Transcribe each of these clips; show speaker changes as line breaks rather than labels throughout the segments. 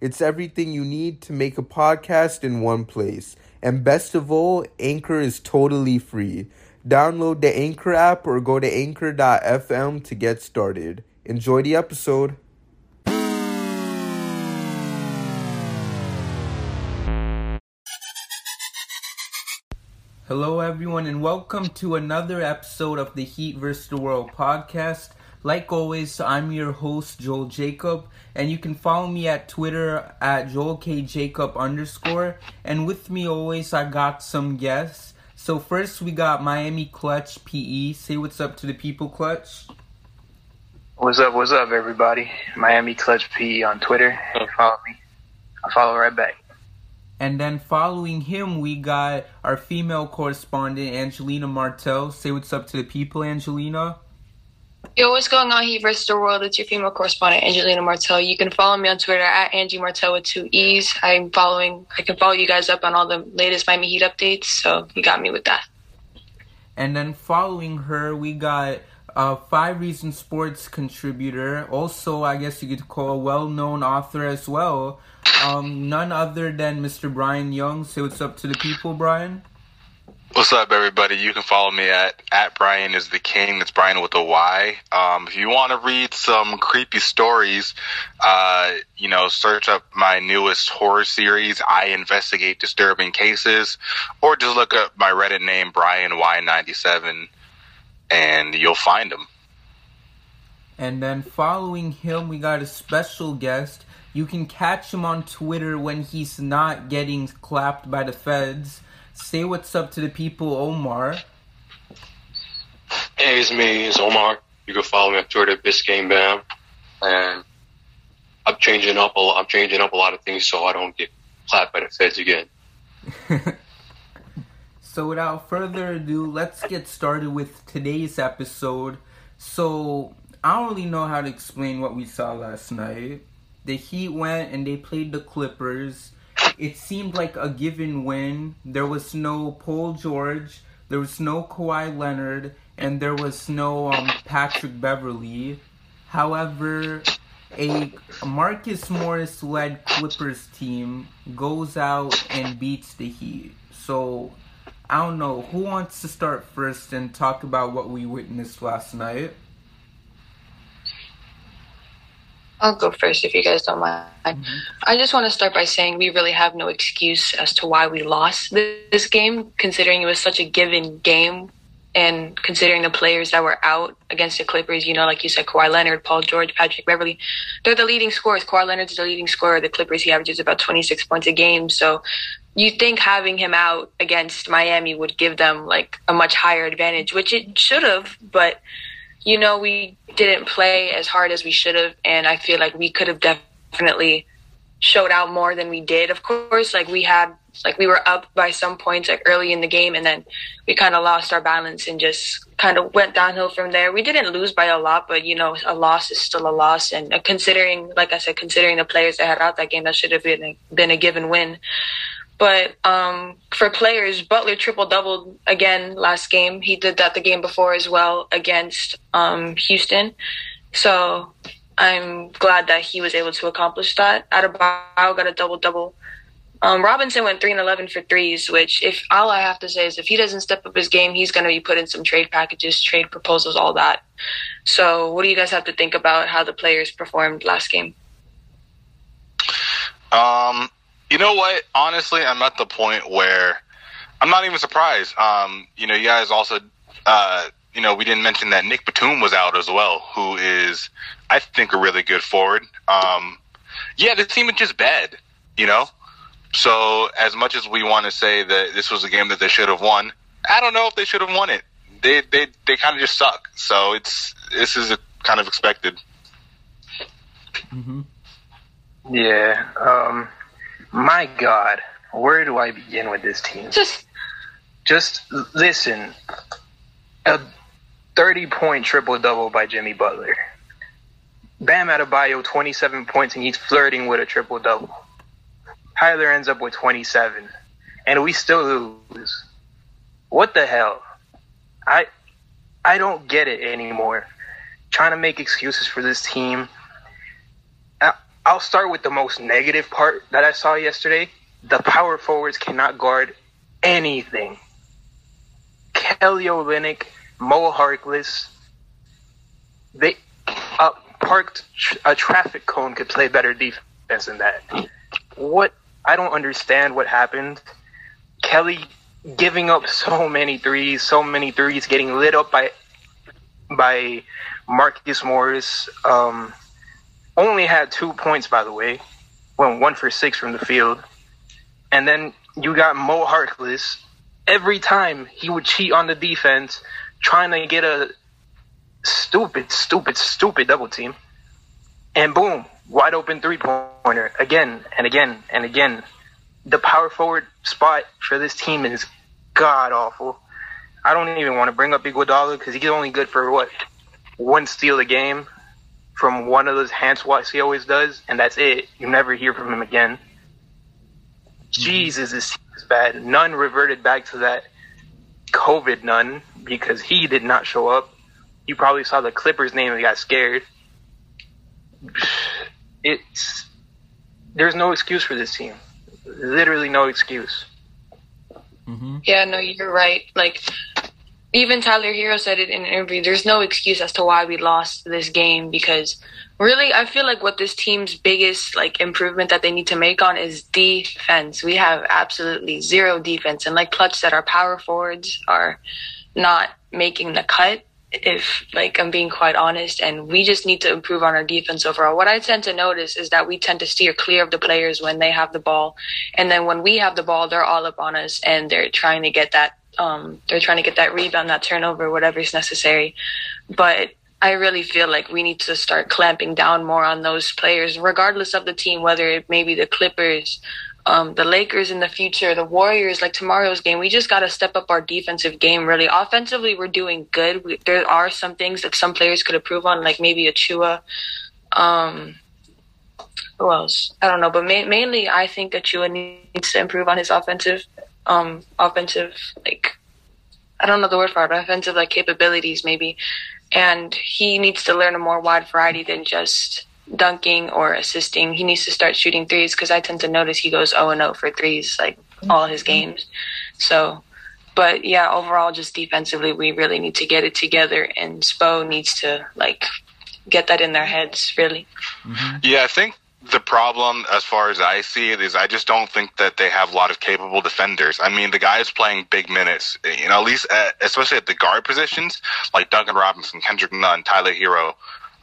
It's everything you need to make a podcast in one place. And best of all, Anchor is totally free. Download the Anchor app or go to anchor.fm to get started. Enjoy the episode. Hello, everyone, and welcome to another episode of the Heat vs. the World podcast. Like always, I'm your host, Joel Jacob, and you can follow me at Twitter at JoelKJacob underscore. And with me always, I got some guests. So first, we got Miami Clutch PE. Say what's up to the people, Clutch.
What's up? What's up, everybody? Miami Clutch PE on Twitter. Follow me. I'll follow right back.
And then following him, we got our female correspondent, Angelina Martel. Say what's up to the people, Angelina.
Yo, what's going on Heat versus the world? It's your female correspondent, Angelina Martel. You can follow me on Twitter at Angie Martel with two E's. I'm following, I can follow you guys up on all the latest Miami Heat updates, so you got me with that.
And then following her, we got a Five Reason Sports contributor, also, I guess you could call a well known author as well. Um, none other than Mr. Brian Young. Say what's up to the people, Brian.
What's up, everybody? You can follow me at at Brian is the King. That's Brian with a Y. Um, if you want to read some creepy stories, uh, you know, search up my newest horror series. I investigate disturbing cases, or just look up my Reddit name, Brian Y97, and you'll find him.
And then following him, we got a special guest. You can catch him on Twitter when he's not getting clapped by the feds. Say what's up to the people, Omar.
Hey, it's me, it's Omar. You can follow me on Twitter, Biscayne Bam, and I'm changing up a lot. I'm changing up a lot of things so I don't get clapped by the feds again.
so, without further ado, let's get started with today's episode. So, I don't really know how to explain what we saw last night. The Heat went and they played the Clippers. It seemed like a given win. There was no Paul George, there was no Kawhi Leonard, and there was no um, Patrick Beverley. However, a Marcus Morris led Clippers team goes out and beats the Heat. So, I don't know. Who wants to start first and talk about what we witnessed last night?
I'll go first if you guys don't mind. Mm-hmm. I just want to start by saying we really have no excuse as to why we lost this game, considering it was such a given game and considering the players that were out against the Clippers, you know, like you said, Kawhi Leonard, Paul George, Patrick Beverley, they're the leading scorers. Kawhi Leonard's the leading scorer. The Clippers, he averages about 26 points a game. So you think having him out against Miami would give them like a much higher advantage, which it should have, but you know, we didn't play as hard as we should have, and I feel like we could have definitely showed out more than we did. Of course, like we had, like we were up by some points like early in the game, and then we kind of lost our balance and just kind of went downhill from there. We didn't lose by a lot, but you know, a loss is still a loss, and uh, considering, like I said, considering the players that had out that game, that should have been a, been a given win. But um, for players, Butler triple doubled again last game. He did that the game before as well against um, Houston. So I'm glad that he was able to accomplish that. Adebayo got a double double. Um, Robinson went three and eleven for threes, which if all I have to say is if he doesn't step up his game, he's going to be put in some trade packages, trade proposals, all that. So, what do you guys have to think about how the players performed last game?
Um, you know what? Honestly, I'm at the point where I'm not even surprised. Um, you know, you guys also, uh, you know, we didn't mention that Nick Batum was out as well, who is, I think, a really good forward. Um, yeah, the team is just bad, you know? So, as much as we want to say that this was a game that they should have won, I don't know if they should have won it. They they they kind of just suck. So it's this is kind of expected.
Mm-hmm. Yeah. Um, my God, where do I begin with this team?
Just
Just listen. A 30 point triple double by Jimmy Butler. Bam Adebayo, 27 points, and he's flirting with a triple double. Tyler ends up with 27, and we still lose. What the hell? I I don't get it anymore. Trying to make excuses for this team. I'll start with the most negative part that I saw yesterday. The power forwards cannot guard anything. Kelly Olynyk, Mo Harkless, they a parked tr- a traffic cone could play better defense than that. What I don't understand what happened. Kelly giving up so many threes, so many threes, getting lit up by by Marcus Morris. Um, only had two points, by the way. Went one for six from the field. And then you got Mo Harkless. Every time he would cheat on the defense, trying to get a stupid, stupid, stupid double team. And boom, wide open three pointer again and again and again. The power forward spot for this team is god awful. I don't even want to bring up Iguodala because he's only good for what one steal a game from one of those hand swats he always does, and that's it. You never hear from him again. Mm-hmm. Jesus, this team is bad. Nunn reverted back to that COVID Nunn because he did not show up. You probably saw the Clippers name and got scared. It's there's no excuse for this team. Literally no excuse. Mm-hmm.
Yeah, no, you're right. Like, even Tyler Herro said it in an interview. There's no excuse as to why we lost this game because really, I feel like what this team's biggest like improvement that they need to make on is defense. We have absolutely zero defense, and like Clutch said, our power forwards are not making the cut. If like I'm being quite honest, and we just need to improve on our defense overall. What I tend to notice is that we tend to steer clear of the players when they have the ball, and then when we have the ball, they're all up on us and they're trying to get that um, they're trying to get that rebound, that turnover, whatever is necessary. But I really feel like we need to start clamping down more on those players, regardless of the team, whether it may be the Clippers, um, the Lakers in the future, the Warriors, like tomorrow's game. We just got to step up our defensive game, really. Offensively, we're doing good. We, there are some things that some players could improve on, like maybe Achiuwa. Um, who else? I don't know, but ma- mainly I think Achiuwa needs to improve on his offensive, um, offensive like I don't know the word for it, but offensive like capabilities maybe, and he needs to learn a more wide variety than just dunking or assisting. He needs to start shooting threes because I tend to notice he goes 0 and 0 for threes like all his games. So, but yeah, overall, just defensively, we really need to get it together, and Spo needs to like get that in their heads, really.
Yeah, I think the problem, as far as I see it, is I just don't think that they have a lot of capable defenders. I mean, the guys playing big minutes, you know, at least at, especially at the guard positions, like Duncan Robinson, Kendrick Nunn, Tyler Herro.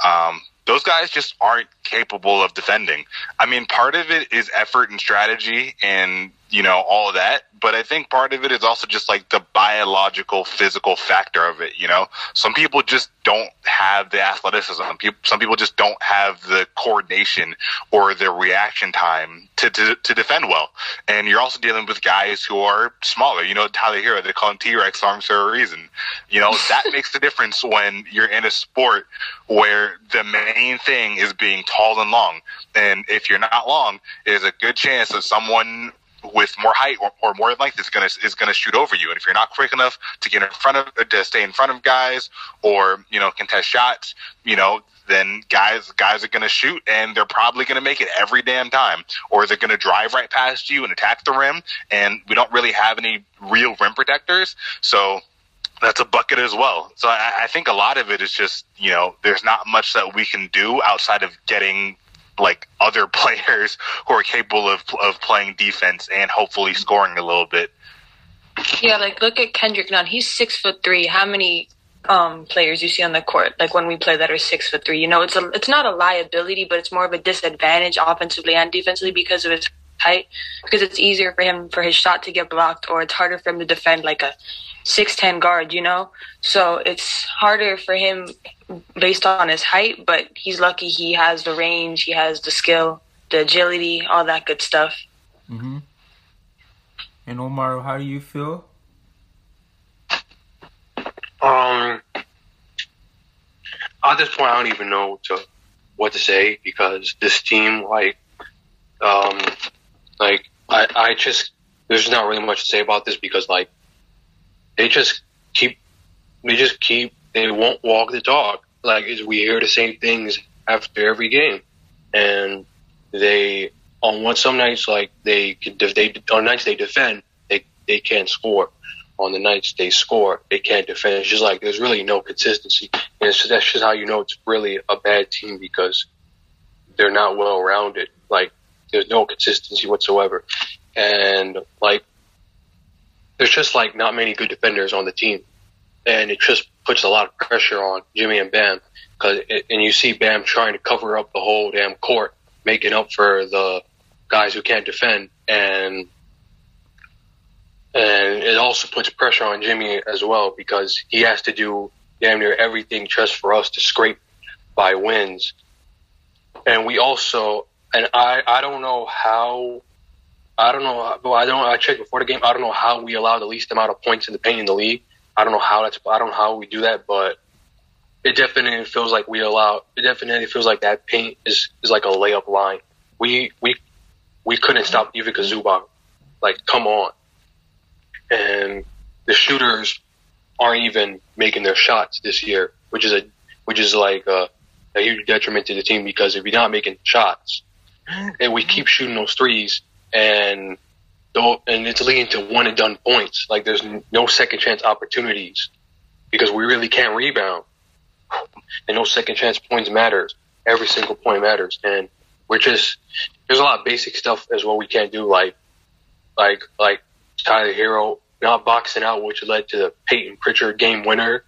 Um, those guys just aren't capable of defending. I mean, part of it is effort and strategy and, you know, all of that. But I think part of it is also just like the biological, physical factor of it, you know? Some people just don't have the athleticism. Some people just don't have the coordination or the reaction time to, to, to defend well. And you're also dealing with guys who are smaller. You know, Tyler Herro, they call him T-Rex arms for a reason. You know, that makes the difference when you're in a sport where the main thing is being tall and long. And if you're not long, there's a good chance that someone with more height or, or more length is gonna is gonna shoot over you. And if you're not quick enough to get in front of to stay in front of guys or you know contest shots, you know then guys guys are gonna shoot and they're probably gonna make it every damn time, or they're gonna drive right past you and attack the rim. And we don't really have any real rim protectors, so that's a bucket as well. So I, I think a lot of it is just you know there's not much that we can do outside of getting like other players who are capable of of playing defense and hopefully scoring a little bit.
Yeah, like look at Kendrick Nunn. He's six foot three. How many um, players you see on the court, like when we play that are six foot three? You know, it's a it's not a liability, but it's more of a disadvantage offensively and defensively because of his height. Because it's easier for him for his shot to get blocked, or it's harder for him to defend like a six ten guard. You know, so it's harder for him based on his height. But he's lucky he has the range, he has the skill, the agility, all that good stuff. Mm-hmm.
And Omar, how do you feel?
Um, at this point, I don't even know to what to say because this team, like, um, like I, I just there's not really much to say about this because like they just keep they just keep they won't walk the talk. Like we hear the same things after every game, and they on one some nights like they could, they on nights they defend they they can't score. On the nights they score, they can't defend. It's just like there's really no consistency, and just, that's just how you know it's really a bad team because they're not well rounded. Like there's no consistency whatsoever, and like there's just like not many good defenders on the team, and it just puts a lot of pressure on Jimmy and Bam because and you see Bam trying to cover up the whole damn court, making up for the guys who can't defend, and and it also puts pressure on Jimmy as well because he has to do damn near everything just for us to scrape by wins. And we also, and I, I don't know how, I don't know, but I don't, I checked before the game. I don't know how we allow the least amount of points in the paint in the league. I don't know how that's, I don't know how we do that, but it definitely feels like we allow, it definitely feels like that paint is, is like a layup line. We, we, we couldn't stop Ivica Zubac. Like, come on and the shooters aren't even making their shots this year, which is a which is like a, a huge detriment to the team because if you're not making shots, and we keep shooting those threes, and and it's leading to one and done points. Like there's no second chance opportunities because we really can't rebound, and no second chance points matters. Every single point matters, and we're just there's a lot of basic stuff as well we can't do like like like Tyler Herro not boxing out, which led to the Payton Pritchard game winner,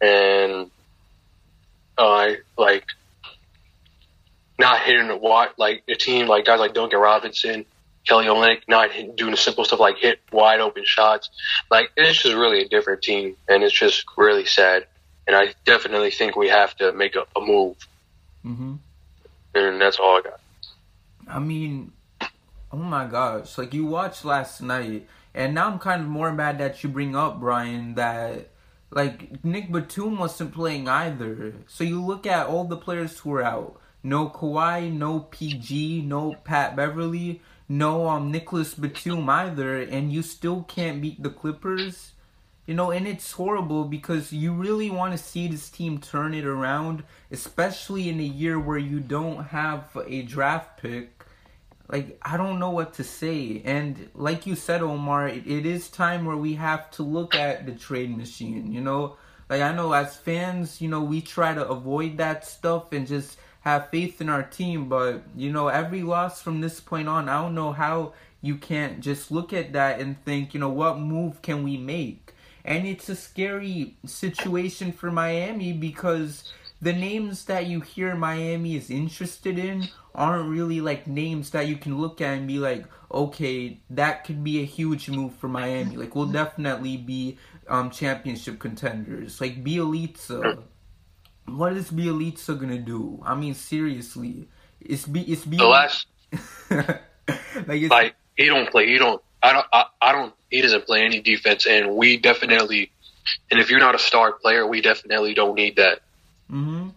and uh, like not hitting the wide like a team like guys like Duncan Robinson, Kelly Olynyk, not hit, doing the simple stuff like hit wide open shots. Like it's just really a different team, and it's just really sad. And I definitely think we have to make a, a move.
Mm-hmm.
And that's all I got.
I mean, oh my gosh! Like you watched last night and now I'm kind of more mad that you bring up Brian that like Nick Batum wasn't playing either. So you look at all the players who are out. No Kawhi, no PG, no Pat Beverley, no um Nicholas Batum either, and you still can't beat the Clippers. You know, and it's horrible because you really want to see this team turn it around, especially in a year where you don't have a draft pick like I don't know what to say. And like you said, Omar, it, it is time where we have to look at the trade machine. You know, like I know as fans, you know, we try to avoid that stuff and just have faith in our team. But you know, every loss from this point on, I don't know how you can't just look at that and think, you know, what move can we make? And it's a scary situation for Miami because the names that you hear Miami is interested in aren't really like names that you can look at and be like, okay, that could be a huge move for Miami. Like we'll definitely be um championship contenders. Like Bjelica. What is Bjelica gonna do? I mean seriously. It's be it's be
the last like, like he don't play he don't I don't I, I don't he doesn't play any defense and we definitely and if you're not a star player, we definitely don't need that.
Mm-hmm.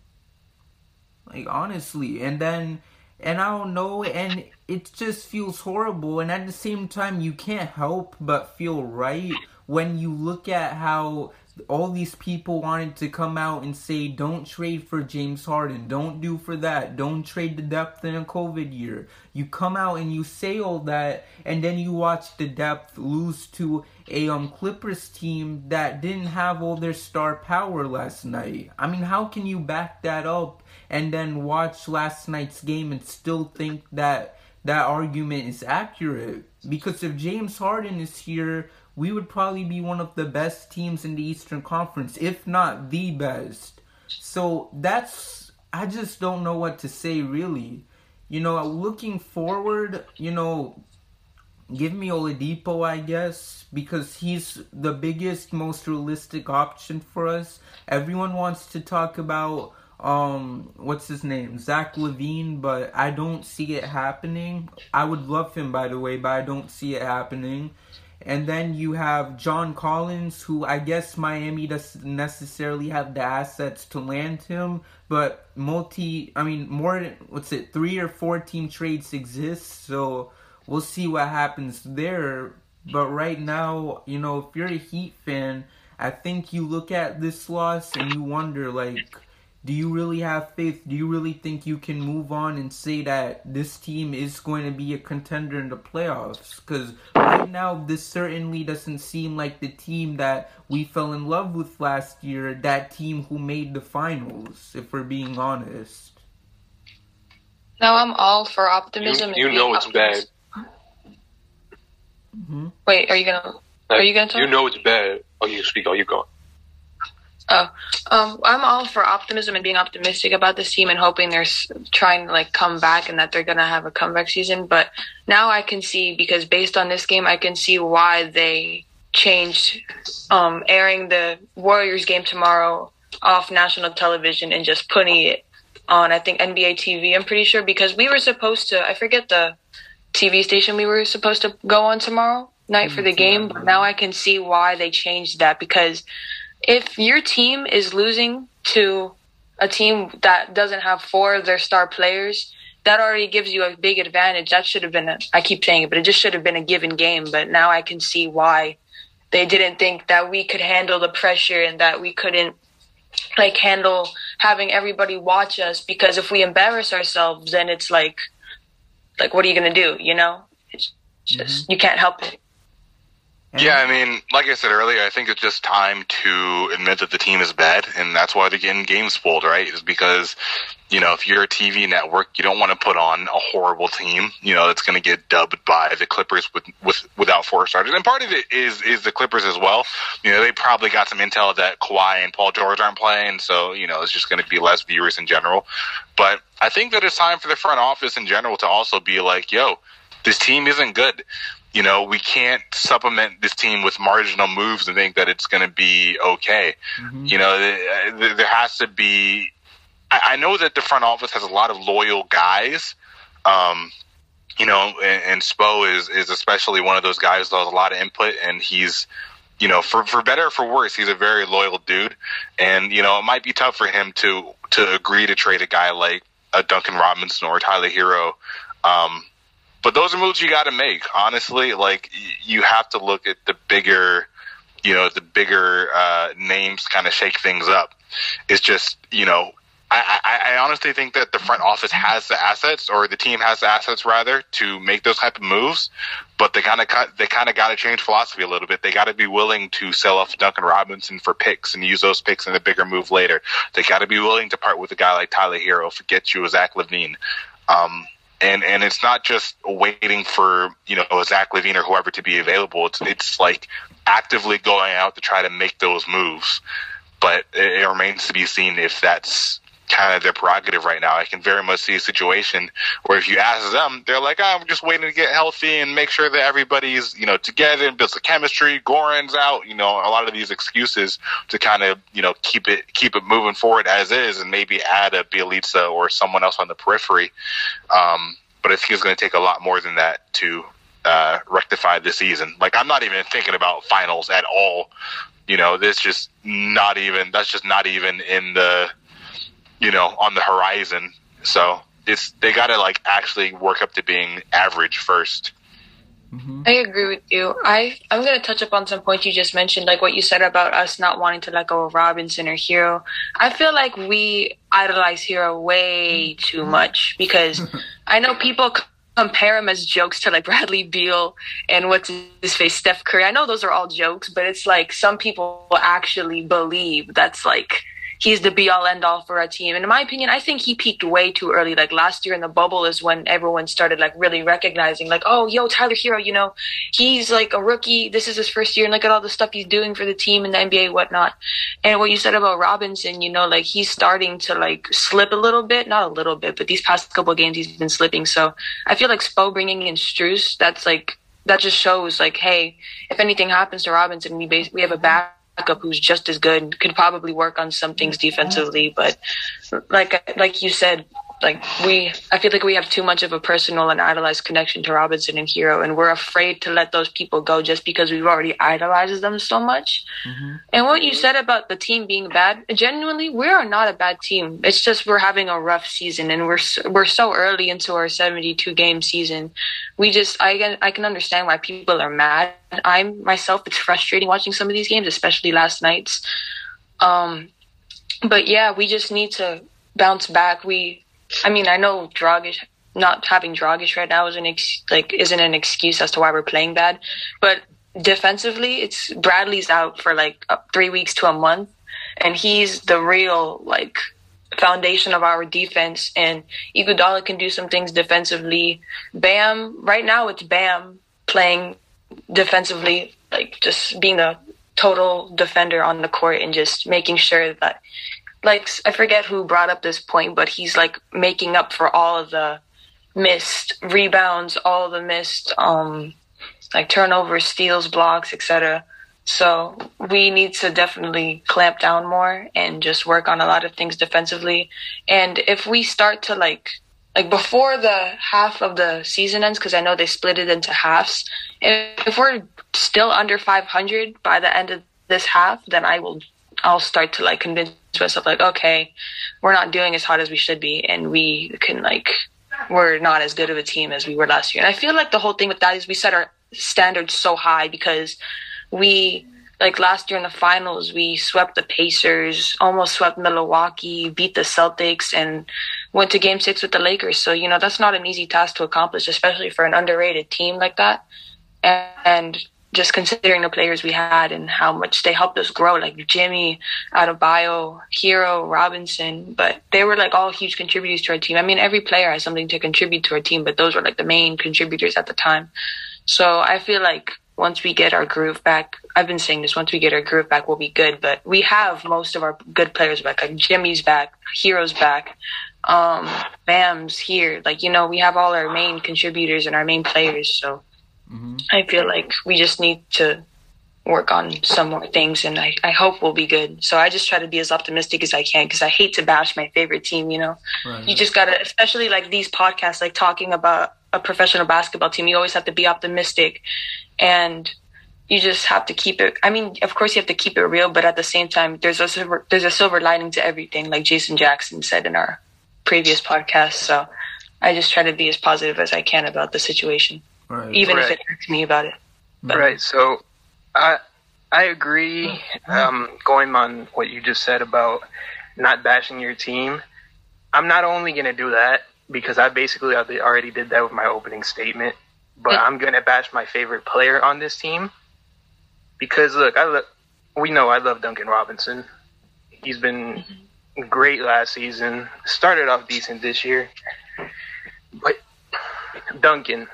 Like honestly, and then and I don't know, and it just feels horrible. And at the same time, you can't help but feel right when you look at how all these people wanted to come out and say, don't trade for James Harden, don't do for that, don't trade the depth in a COVID year. You come out and you say all that, and then you watch the depth lose to a um Clippers team that didn't have all their star power last night. I mean, how can you back that up and then watch last night's game and still think that that argument is accurate. Because if James Harden is here, we would probably be one of the best teams in the Eastern Conference, if not the best. So that's, I just don't know what to say really. You know, looking forward, you know, give me Oladipo, I guess, because he's the biggest, most realistic option for us. Everyone wants to talk about um what's his name Zach LaVine but I don't see it happening. I would love him by the way, but I don't see it happening. And then you have John Collins, who I guess Miami doesn't necessarily have the assets to land him, but multi, I mean, more, what's it, three or four team trades exist, so we'll see what happens there. But right now, you know, if you're a Heat fan, I think you look at this loss and you wonder, like, do you really have faith? Do you really think you can move on and say that this team is going to be a contender in the playoffs? Because right now, this certainly doesn't seem like the team that we fell in love with last year, that team who made the finals, if we're being honest.
Now I'm all for optimism.
You, you know it's bad.
Mm-hmm. Wait, are you gonna? Are you gonna talk?
You know it's bad. Oh, you speak. Oh, you go.
Oh, um, I'm all for optimism and being optimistic about this team and hoping they're trying to like come back and that they're gonna have a comeback season. But now I can see because based on this game, I can see why they changed um, airing the Warriors game tomorrow off national television and just putting it on I think NBA TV. I'm pretty sure because we were supposed to. I forget the TV station we were supposed to go on tomorrow night for the game, but now I can see why they changed that because if your team is losing to a team that doesn't have four of their star players, that already gives you a big advantage. That should have been, a, I keep saying it, but it just should have been a given game. But now I can see why they didn't think that we could handle the pressure and that we couldn't like handle having everybody watch us because if we embarrass ourselves, then it's like, like, what are you going to do? You know, it's just, mm-hmm. you can't help it.
Yeah, I mean, like I said earlier, I think it's just time to admit that the team is bad, and that's why they're getting games spoiled, right? Is because, you know, if you're a TV network, you don't want to put on a horrible team, you know, that's going to get dubbed by the Clippers with, with without four starters. And part of it is is the Clippers as well. You know, they probably got some intel that Kawhi and Paul George aren't playing, so you know, it's just going to be less viewers in general. But I think that it's time for the front office in general to also be like, yo, this team isn't good you know, we can't supplement this team with marginal moves and think that it's going to be okay. Mm-hmm. You know, there has to be. I know that the front office has a lot of loyal guys. Um, you know, and, and Spo is is especially one of those guys that has a lot of input, and he's, you know, for for better or for worse, he's a very loyal dude, and you know, it might be tough for him to to agree to trade a guy like a Duncan Robinson or a Tyler Herro, Um, but those are moves you got to make. Honestly, like you have to look at the bigger, you know, the bigger uh, names kind of shake things up. It's just, you know, I, I, I honestly think that the front office has the assets, or the team has the assets rather, to make those type of moves. But they kind of they kind of got to change philosophy a little bit. They got to be willing to sell off Duncan Robinson for picks and use those picks in a bigger move later. They got to be willing to part with a guy like Tyler Herro, forget you, Zach LaVine. Um, and and it's not just waiting for you know Zach LaVine or whoever to be available. It's it's like actively going out to try to make those moves. But it, it remains to be seen if that's kind of their prerogative right now. I can very much see a situation where if you ask them, they're like, oh, "I'm just waiting to get healthy and make sure that everybody's you know together and builds the chemistry." Goran's out, you know, a lot of these excuses to kind of you know keep it keep it moving forward as is, and maybe add a Bjelica or someone else on the periphery. Um, but I think it's going to take a lot more than that to uh, rectify this season. Like I'm not even thinking about finals at all. You know, this just not even. That's just not even in the you know, on the horizon. So it's they got to like actually work up to being average 1st
mm-hmm. I agree with you. I I'm gonna touch upon some points you just mentioned, like what you said about us not wanting to let go of Robinson or Herro. I feel like we idolize Herro way too much because I know people compare him as jokes to like Bradley Beal and what's his face Steph Curry. I know those are all jokes, but it's like some people actually believe that's like he's the be all end all for a team. And in my opinion, I think he peaked way too early. Like last year in the bubble is when everyone started like really recognizing, like, oh, yo, Tyler Herro, you know, he's like a rookie. This is his first year, and look at all the stuff he's doing for the team in the NBA, whatnot. And what you said about Robinson, you know, like he's starting to like slip a little bit, not a little bit, but these past couple games he's been slipping. So I feel like Spo bringing in Strus, that's like that just shows like, hey, if anything happens to Robinson, we bas- we have a back backup who's just as good, could probably work on some things defensively. But like like you said, like we I feel like we have too much of a personal and idolized connection to Robinson and Herro and we're afraid to let those people go just because we've already idolized them so much. Mm-hmm. And what you said about the team being bad, genuinely, we are not a bad team. It's just we're having a rough season and we're we're so early into our 72 game season. We just I can I can understand why people are mad. I'm myself it's frustrating watching some of these games, especially last night's. Um but yeah, we just need to bounce back. We I mean, I know Dragic not having Dragic right now is an ex- like isn't an excuse as to why we're playing bad, but defensively, it's Bradley's out for like uh, three weeks to a month, and he's the real like foundation of our defense. And Iguodala can do some things defensively. Bam, right now it's Bam playing defensively, like just being a total defender on the court and just making sure that like I forget who brought up this point, but he's like making up for all of the missed rebounds, all the missed um like turnovers, steals, blocks, etc. So we need to definitely clamp down more and just work on a lot of things defensively. And if we start to like like before the half of the season ends, because I know they split it into halves. If we're still under 500 by the end of this half, then I will I'll start to like convince myself like, okay, we're not doing as hot as we should be, and we can like we're not as good of a team as we were last year. And I feel like the whole thing with that is we set our standards so high because we like last year in the finals we swept the Pacers, almost swept Milwaukee, beat the Celtics and went to game 6 with the Lakers. So, you know, that's not an easy task to accomplish especially for an underrated team like that. And just considering the players we had and how much they helped us grow, like Jimmy, Adebayo, Herro, Robinson, but they were like all huge contributors to our team. I mean, every player has something to contribute to our team, but those were like the main contributors at the time. So I feel like once we get our groove back, I've been saying this, once we get our groove back, we'll be good, but we have most of our good players back. Like Jimmy's back, Herro's back, um, Bam's here. Like, you know, we have all our main contributors and our main players. So, Mm-hmm. I feel like we just need to work on some more things and I, I hope we'll be good. So I just try to be as optimistic as I can because I hate to bash my favorite team, you know. Right. You just gotta especially like these podcasts, like talking about a professional basketball team, you always have to be optimistic and you just have to keep it I mean, of course you have to keep it real, but at the same time there's a silver there's a silver lining to everything, like Jason Jackson said in our previous podcast. So I just try to be as positive as I can about the situation right. even right. if it hurts me about it.
But. Right. So, I I agree. Um, going on what you just said about not bashing your team, I'm not only going to do that because I basically already did that with my opening statement, but I'm going to bash my favorite player on this team because look, I look, we know I love Duncan Robinson. He's been great last season. Started off decent this year, but Duncan,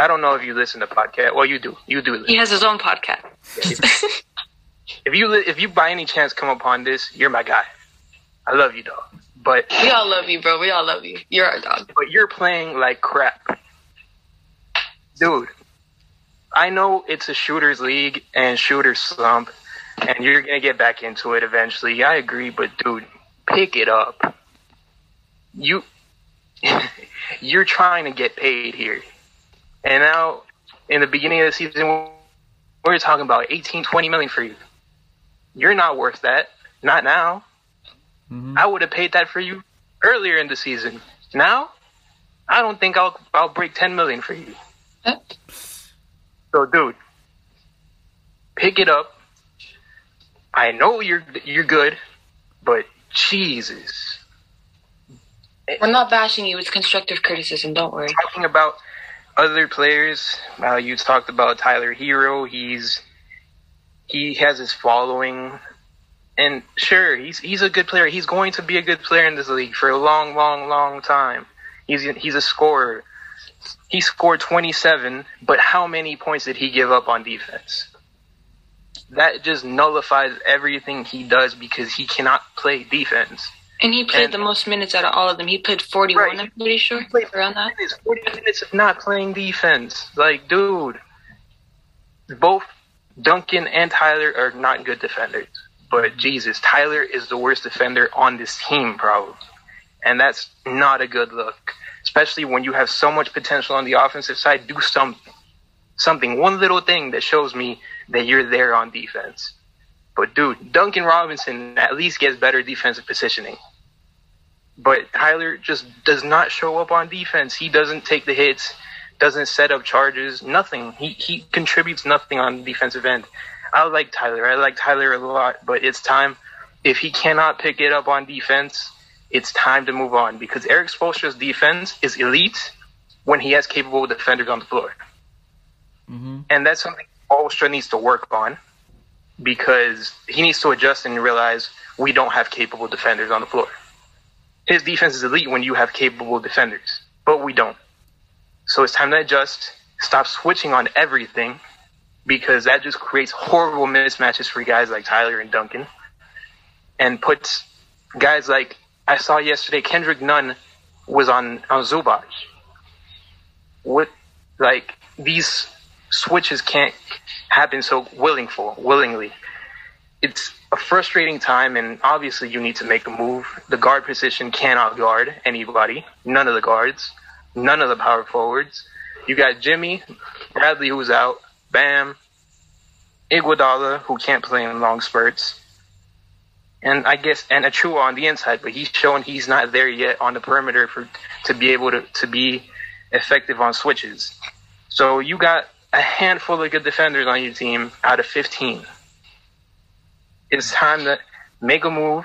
I don't know if you listen to podcast. Well, you do. You do.
Listen. He has his own podcast.
if you if you by any chance come upon this, you're my guy. I love you, dog. But
we all love you, bro. We all love you. You're our dog.
But you're playing like crap, dude. I know it's a shooters league and shooters slump, and you're gonna get back into it eventually. I agree, but dude, pick it up. You you're trying to get paid here. And now, in the beginning of the season, we're talking about 18, 20 million for you. You're not worth that. Not now. Mm-hmm. I would have paid that for you earlier in the season. Now, I don't think I'll I'll break 10 million for you. So, dude, pick it up. I know you're you're good, but Jesus.
We're not bashing you. It's constructive criticism. Don't worry.
Talking about other players, uh, you talked about Tyler Herro. He's he has his following, and sure, he's he's a good player. He's going to be a good player in this league for a long, long, long time. He's he's a scorer. He scored 27, but how many points did he give up on defense? That just nullifies everything he does because he cannot play defense.
And he played and, the most minutes out of all of them. He played 41, right. I'm pretty sure. He played around that.
Minutes, 40 minutes of not playing defense. Like, dude, both Duncan and Tyler are not good defenders, but Jesus, Tyler is the worst defender on this team, probably. And that's not a good look, especially when you have so much potential on the offensive side. Do something. Something, one little thing that shows me that you're there on defense. But dude, Duncan Robinson at least gets better defensive positioning. But Tyler just does not show up on defense. He doesn't take the hits, doesn't set up charges, nothing. He he contributes nothing on the defensive end. I like Tyler. I like Tyler a lot, but it's time. If he cannot pick it up on defense, it's time to move on because Erik Spoelstra's defense is elite when he has capable defenders on the floor.
Mm-hmm.
And that's something Spoelstra needs to work on because he needs to adjust and realize we don't have capable defenders on the floor. His defense is elite when you have capable defenders, but we don't. So it's time to adjust, stop switching on everything because that just creates horrible mismatches for guys like Tyler and Duncan and puts guys like I saw yesterday Kendrick Nunn was on on Zubac. What like these switches can't happen so willing for willingly. It's a frustrating time, and obviously you need to make a move. The guard position cannot guard anybody. None of the guards, none of the power forwards. You got Jimmy, Bradley who's out, Bam, Iguodala who can't play in long spurts, and I guess and Achiuwa on the inside, but he's showing he's not there yet on the perimeter for to be able to to be effective on switches. So you got a handful of good defenders on your team out of 15. It's time to make a move,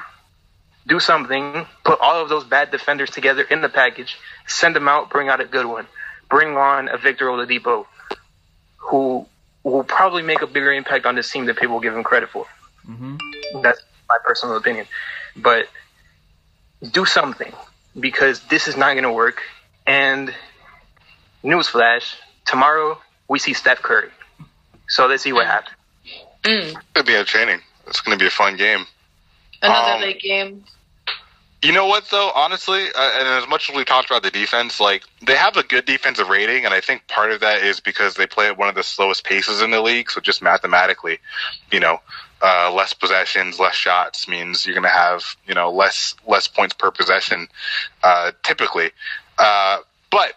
do something, put all of those bad defenders together in the package, send them out, bring out a good one. Bring on a Victor Oladipo who will probably make a bigger impact on this team than people give him credit for.
Mm-hmm.
That's my personal opinion. But do something because this is not going to work. And newsflash, tomorrow we see Steph Curry. So let's see what happens.
Mm,
It'll be entertaining. It's going to be a fun game.
another
Um,
late game.
You know what, though? Honestly, uh, and as much as we talked about the defense, like they have a good defensive rating, and I think part of that is because they play at one of the slowest paces in the league. So just mathematically, you know, uh, less possessions, less shots means you're going to have you know less less points per possession, uh, typically. Uh, but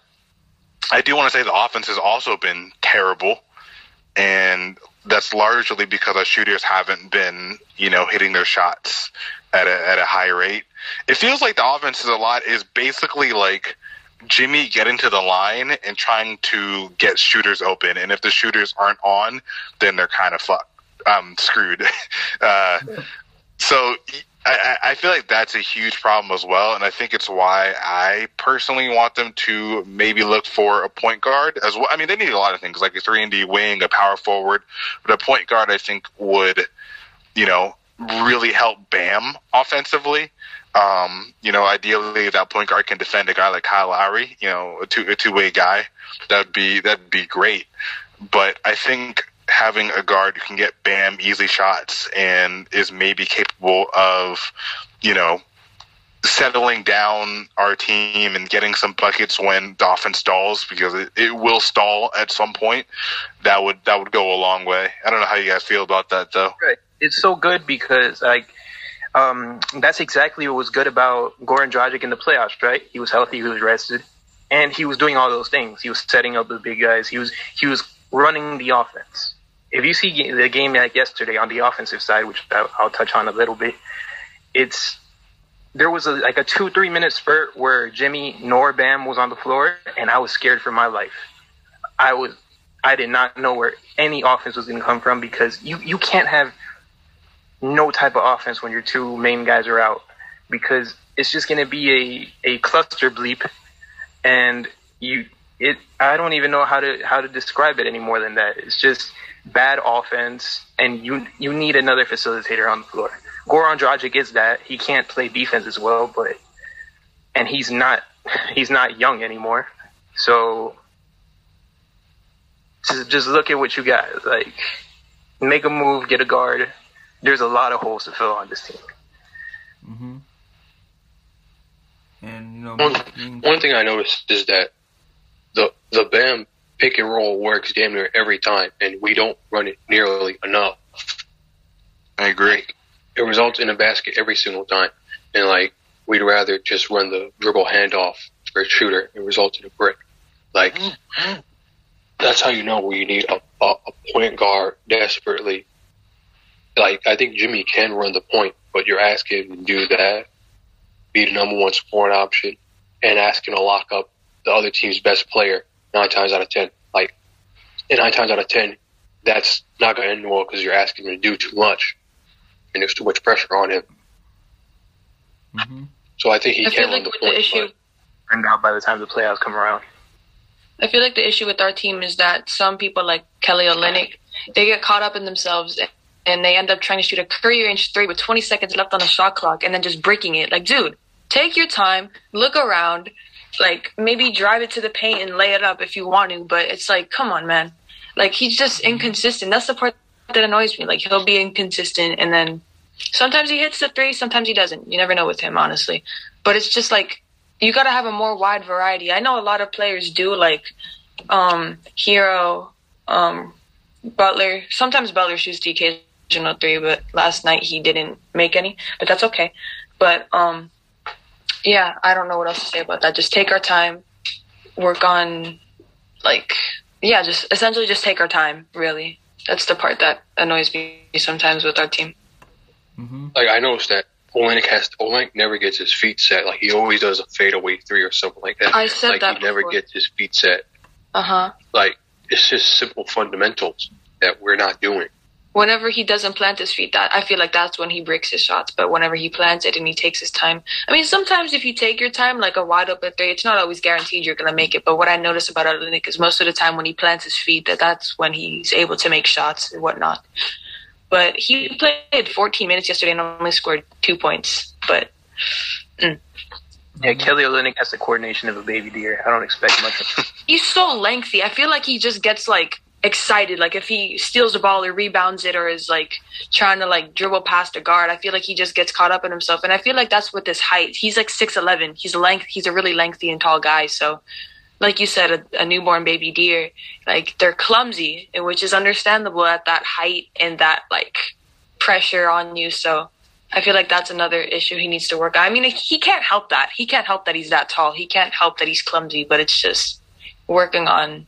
I do want to say the offense has also been terrible, and that's largely because our shooters haven't been, you know, hitting their shots at a at a high rate. It feels like the offense is a lot is basically like Jimmy getting to the line and trying to get shooters open, and if the shooters aren't on, then they're kind of fucked, um, screwed. uh, so I, I feel like that's a huge problem as well, and I think it's why I personally want them to maybe look for a point guard as well. I mean, they need a lot of things like a three and D wing, a power forward, but a point guard I think would, you know, really help Bam offensively. Um, you know, ideally that point guard can defend a guy like Kyle Lowry, you know, a two a two way guy, that'd be that'd be great. But I think having a guard who can get Bam easy shots and is maybe capable of, you know, settling down our team and getting some buckets when the offense stalls because it, it will stall at some point. That would that would go a long way. I don't know how you guys feel about that though.
Right. It's so good because like um, that's exactly what was good about Goran Dragic in the playoffs, right? He was healthy, he was rested, and he was doing all those things. He was setting up the big guys. He was he was running the offense. If you see the game like yesterday on the offensive side, which I'll, touch on a little bit, it's there was a, like a two three minute spurt where Jimmy nor Bam was on the floor, and I was scared for my life. I was I did not know where any offense was going to come from because you you can't have no type of offense when your two main guys are out because it's just going to be a, a cluster bleep and you it I don't even know how to how to describe it any more than that. It's just bad offense and you you need another facilitator on the floor. Goran Dragic is that. He can't play defense as well, but and he's not he's not young anymore. So just just look at what you got. Like make a move, get a guard. There's a lot of holes to fill on this team.
Mm-hmm. And you know,
One,
being-
one thing I noticed is that the the Bam pick and roll works damn near every time, and we don't run it nearly enough.
I agree.
It results in a basket every single time, and like we'd rather just run the dribble handoff for a shooter and result in a brick. Like mm-hmm. that's how you know where you need a, a, a point guard desperately. Like I think Jimmy can run the point, but you're asking him to do that, be the number one scoring option, and asking to lock up the other team's best player nine times out of ten. Like, and nine times out of ten, that's not going to end well because you're asking him to do too much, and there's too much pressure on him.
Mm-hmm.
So I think he
I
can
feel like
run the
with
point.
the issue,
but-
Turned out by the time the playoffs come around.
I feel like the issue with our team is that some people like Kelly Olynyk, they get caught up in themselves and they end up trying to shoot a career inch three with 20 seconds left on the shot clock and then just breaking it. Like, dude, take your time, look around, like maybe drive it to the paint and lay it up if you want to. But it's like, come on, man. Like he's just inconsistent. That's the part that annoys me. Like he'll be inconsistent and then sometimes he hits the three, sometimes he doesn't. You never know with him, honestly. But it's just like you got to have a more wide variety. I know a lot of players do like um Herro, um Butler. Sometimes Butler shoots the occasional three, but last night he didn't make any. But that's okay. But um yeah, I don't know what else to say about that. Just take our time, work on like yeah, just essentially just take our time, really. That's the part that annoys me sometimes with our team.
Mm-hmm.
like I noticed that Olynyk has Olynyk never gets his feet set. Like he always does a fadeaway three or something like that.
I said
like
that
he never
before.
gets his feet set.
Uh-huh.
Like it's just simple fundamentals that we're not doing.
Whenever he doesn't plant his feet, that I feel like that's when he breaks his shots. But whenever he plants it and he takes his time, I mean, sometimes if you take your time, like a wide open three, it's not always guaranteed you're gonna make it. But what I notice about Olynyk is most of the time when he plants his feet, that that's when he's able to make shots and whatnot. But he played 14 minutes yesterday and only scored two points. But mm.
Yeah, Kelly Olynyk has the coordination of a baby deer. I don't expect much. of him.
he's so lengthy. I feel like he just gets like excited. Like if he steals the ball or rebounds it or is like trying to like dribble past a guard, I feel like he just gets caught up in himself. And I feel like that's with his height. He's like six eleven. He's a length. He's a really lengthy and tall guy. So, like you said, a, a newborn baby deer, like they're clumsy, which is understandable at that height and that like pressure on you. So. I feel like that's another issue he needs to work on. I mean, he can't help that. He can't help that he's that tall. He can't help that he's clumsy, but it's just working on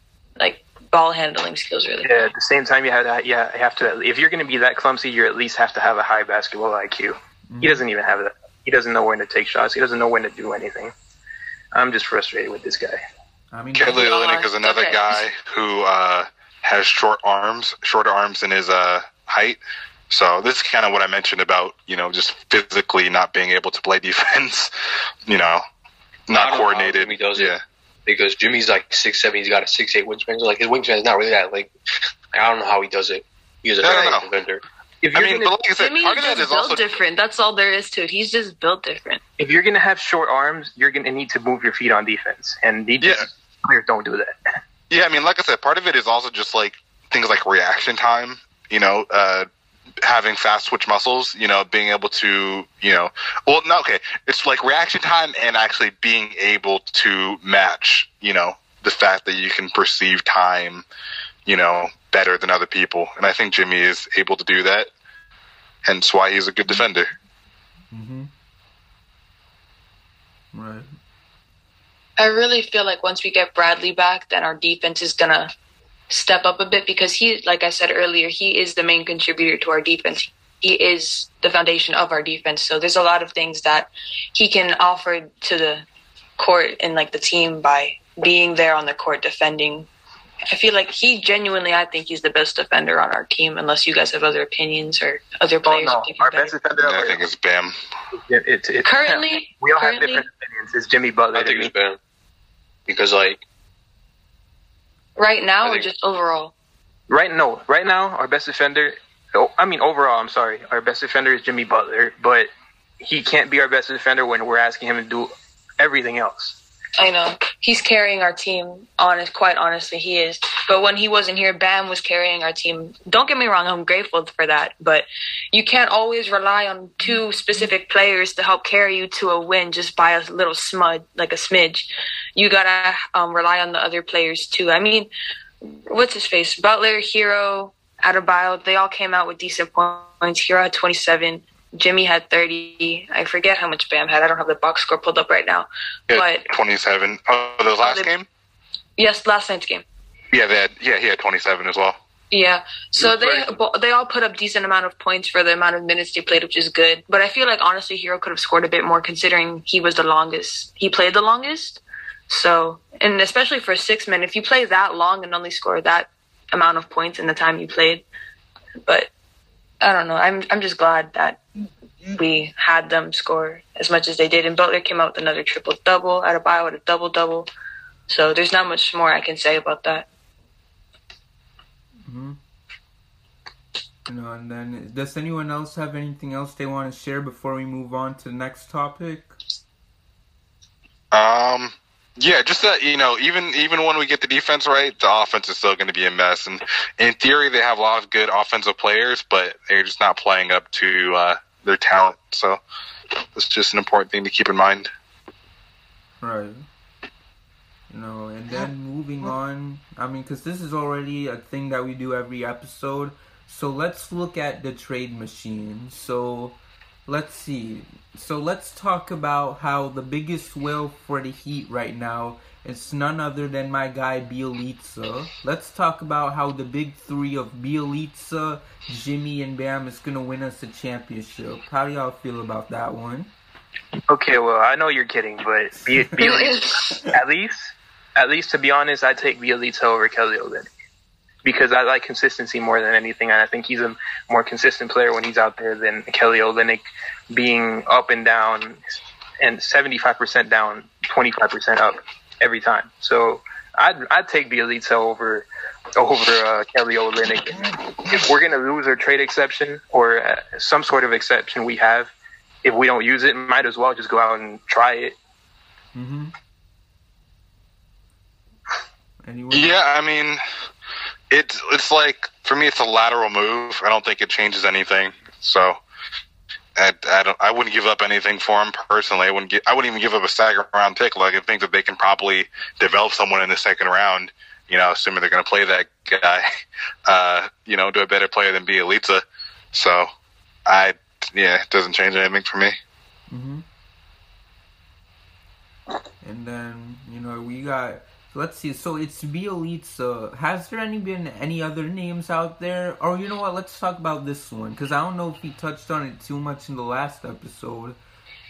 ball handling skills really.
Yeah, at the same time, you have to, yeah, you have to. If you're going to be that clumsy, you at least have to have a high basketball IQ. He doesn't even have that. He doesn't know when to take shots. He doesn't know when to do anything. I'm just frustrated with this guy.
I mean,
Kelly Olynyk is another
okay.
guy who uh, has short arms, shorter arms than his uh, height. So this is kind of what I mentioned about you know just physically not being able to play defense. You know, not
don't
coordinated.
Jimmy does it.
Yeah,
Because Jimmy's like six seven, he's got a six eight wingspan. So like his wingspan is not really that like I don't know how he does it. He's a
No,
very
no, no.
defender.
If
I
you're
mean,
gonna,
but like I said,
Jimmy is just built
also
different. That's all there is to it. He's just built different.
if you're going to have short arms, you're going to need to move your feet on defense, and he just
Yeah.
players don't do that.
Yeah, I mean, like I said, part of it is also just like things like reaction time. You know, uh, having fast switch muscles. You know, being able to, you know, well, no, okay, it's like reaction time and actually being able to match. You know, the fact that you can perceive time. You know, better than other people, and I think Jimmy is able to do that. Hence, why he's a good defender.
Mm-hmm. Right.
I really feel like once we get Bradley back, then our defense is gonna step up a bit because he, like I said earlier, he is the main contributor to our defense. He is the foundation of our defense. So there's a lot of things that he can offer to the court and like the team by being there on the court defending. I feel like he genuinely, I think he's the best defender on our team, unless you guys have other opinions or other
Oh
players.
no,
think
our
better.
best defender.
I think it's Bam.
it, it, it,
Currently,
we all have different opinions. It's Jimmy Butler.
I think it's Bam. Because like
right now, or just overall.
Right, no, right now our best defender. Oh, I mean, overall, I'm sorry, our best defender is Jimmy Butler, but he can't be our best defender when we're asking him to do everything else.
I know he's carrying our team. Honest, quite honestly, he is. But when he wasn't here, Bam was carrying our team. Don't get me wrong; I'm grateful for that. But you can't always rely on two specific players to help carry you to a win just by a little smud, like a smidge. You gotta um, rely on the other players too. I mean, what's his face? Butler, Herro, Adebayo, they all came out with decent points. Herro had 27. Jimmy had 30. I forget how much Bam had. I don't have the box score pulled up right now.
Yeah,
But
27. Oh, the last
they-
game?
yes, last night's game.
Yeah, they had, yeah, he had 27 as well.
Yeah. So they they all put up decent amount of points for the amount of minutes they played, which is good. But I feel like honestly, Herro could have scored a bit more considering he was the longest. He played the longest. So and especially for six men, if you play that long and only score that amount of points in the time you played, but I don't know. I'm I'm just glad that we had them score as much as they did. And Butler came out with another triple double. Adebayo with a double double. So there's not much more I can say about that.
hmm You know, and then does anyone else have anything else they want to share before we move on to the next topic?
Um, yeah, just that you know, even even when we get the defense right, the offense is still going to be a mess. And in theory, they have a lot of good offensive players, but they're just not playing up to uh, their talent. So that's just an important thing to keep in mind.
Right. You know, and then moving on, I mean, because this is already a thing that we do every episode. So let's look at the trade machine. So let's see. So let's talk about how the biggest whale for the Heat right now is none other than my guy Bjelica. Let's talk about how the big three of Bjelica, Jimmy, and Bam is gonna win us a championship. How do y'all feel about that one?
Okay, well, I know you're kidding, but be, Bjelica, at least, at least to be honest, I take Bjelica over Kelly Olynyk because I like consistency more than anything, and I think he's a more consistent player when he's out there than Kelly Olynyk being up and down and 75% down, 25% up every time. So I'd I'd take Bjelica over over uh, Kelly Olynyk. If we're gonna lose our trade exception or uh, some sort of exception we have, if we don't use it, might as well just go out and try it.
Mm-hmm. Anyone?
Yeah, I mean, it's it's like for me, it's a lateral move. I don't think it changes anything. So. I, I don't. I wouldn't give up anything for him personally. I wouldn't. Get, I wouldn't even give up a second round pick. Like I think that they can probably develop someone in the second round. You know, assuming they're going to play that guy. Uh, you know, to a better player than Bjelica. So, I yeah, it doesn't change anything for me.
hmm And then you know we got. Let's see. So it's Bjelica. Has there any been any other names out there? Or you know what? Let's talk about this one because I don't know if he touched on it too much in the last episode.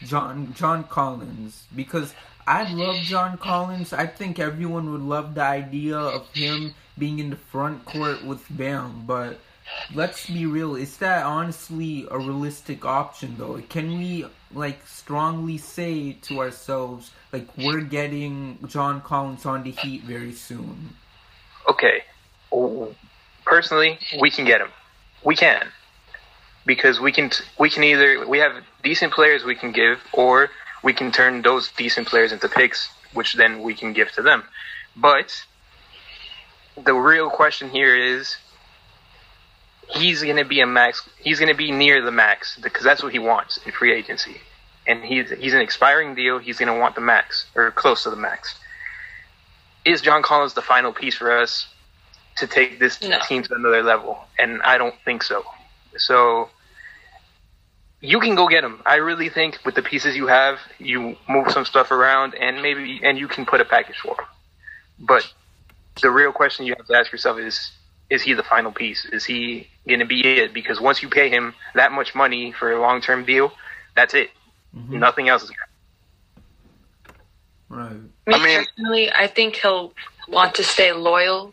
John John Collins because I love John Collins. I think everyone would love the idea of him being in the front court with Bam, but let's be real. Is that honestly a realistic option though? Can we like strongly say to ourselves like we're getting John Collins on the Heat very soon?
Okay, personally, we can get him. We can because we can we can either we have decent players we can give, or we can turn those decent players into picks, which then we can give to them. But the real question here is he's going to be a max. He's going to be near the max because that's what he wants in free agency. And he's he's an expiring deal. He's going to want the max or close to the max. Is John Collins the final piece for us to take this
No.
team to another level? And I don't think so. So you can go get him. I really think with the pieces you have, you move some stuff around, and maybe and you can put a package for him. But the real question you have to ask yourself is: Is he the final piece? Is he going to be it? Because once you pay him that much money for a long-term deal, that's it.
Mhm.
Nothing else is.
Right.
Me
I mean-
personally, I think he'll want to stay loyal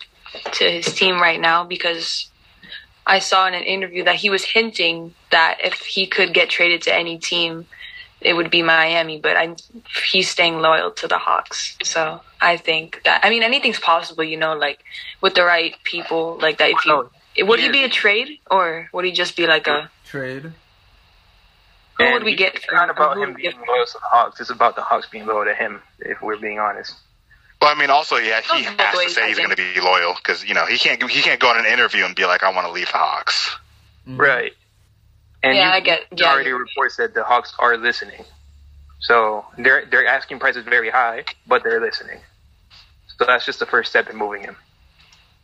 to his team right now because I saw in an interview that he was hinting that if he could get traded to any team, it would be Miami. But I, he's staying loyal to the Hawks. So I think that I mean anything's possible, you know, like with the right people, like that. If you would he be a trade or would he just be like a
Trade.
who
And
would we get?
It's not about him
would we get
being loyal to the Hawks. It's about the Hawks being loyal to him. If we're being honest.
Well, I mean, also, yeah, he
Oh,
has to say he's going to be loyal because you know he can't he can't go on an interview and be like, I want to leave the Hawks.
Mhm.
Right. And
Yeah,
you,
I get-
you
yeah.
already reports that the Hawks are listening. So their their asking price is very high, but they're listening. So that's just the first step in moving him.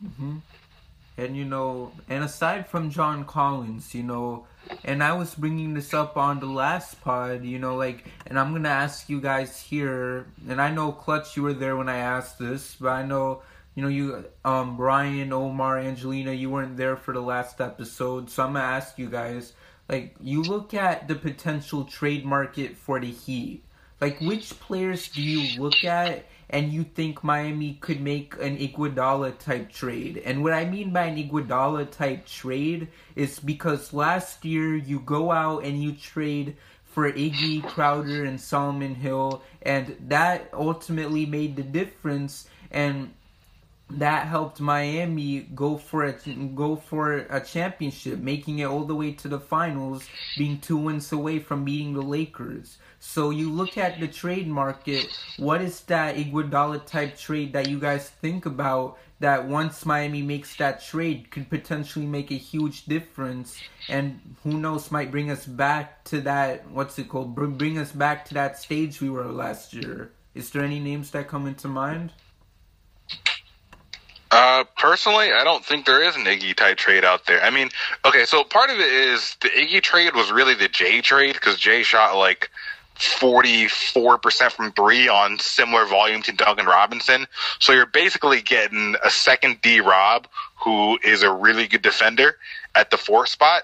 Mm-hmm. And you know, and aside from John Collins, you know, and I was bringing this up on the last pod, you know, like, and I'm gonna ask you guys here, and I know Clutch, you were there when I asked this, but I know, you know, you, um, Brian, Omar, Angelina, you weren't there for the last episode, so I'm gonna ask you guys, like, you look at the potential trade market for the Heat, like, which players do you look at? and you think Miami could make an Iguodala type trade. And what I mean by an Iguodala type trade is because last year you go out and you trade for Iggy, Crowder, and Solomon Hill, and that ultimately made the difference. And that helped Miami go for a go for a championship, making it all the way to the finals, being two wins away from beating the Lakers. So you look at the trade market. What is that Iguodala type trade that you guys think about? That once Miami makes that trade, could potentially make a huge difference, and who knows, might bring us back to that. What's it called? Bring us back to that stage we were last year. Is there any names that come into mind?
Uh, personally, I don't think there is an Iggy type trade out there. I mean, okay, so part of it is the Iggy trade was really the Jay trade because Jay shot like 44% from three on similar volume to Duncan Robinson. So you're basically getting a second D Rob who is a really good defender at the four spot.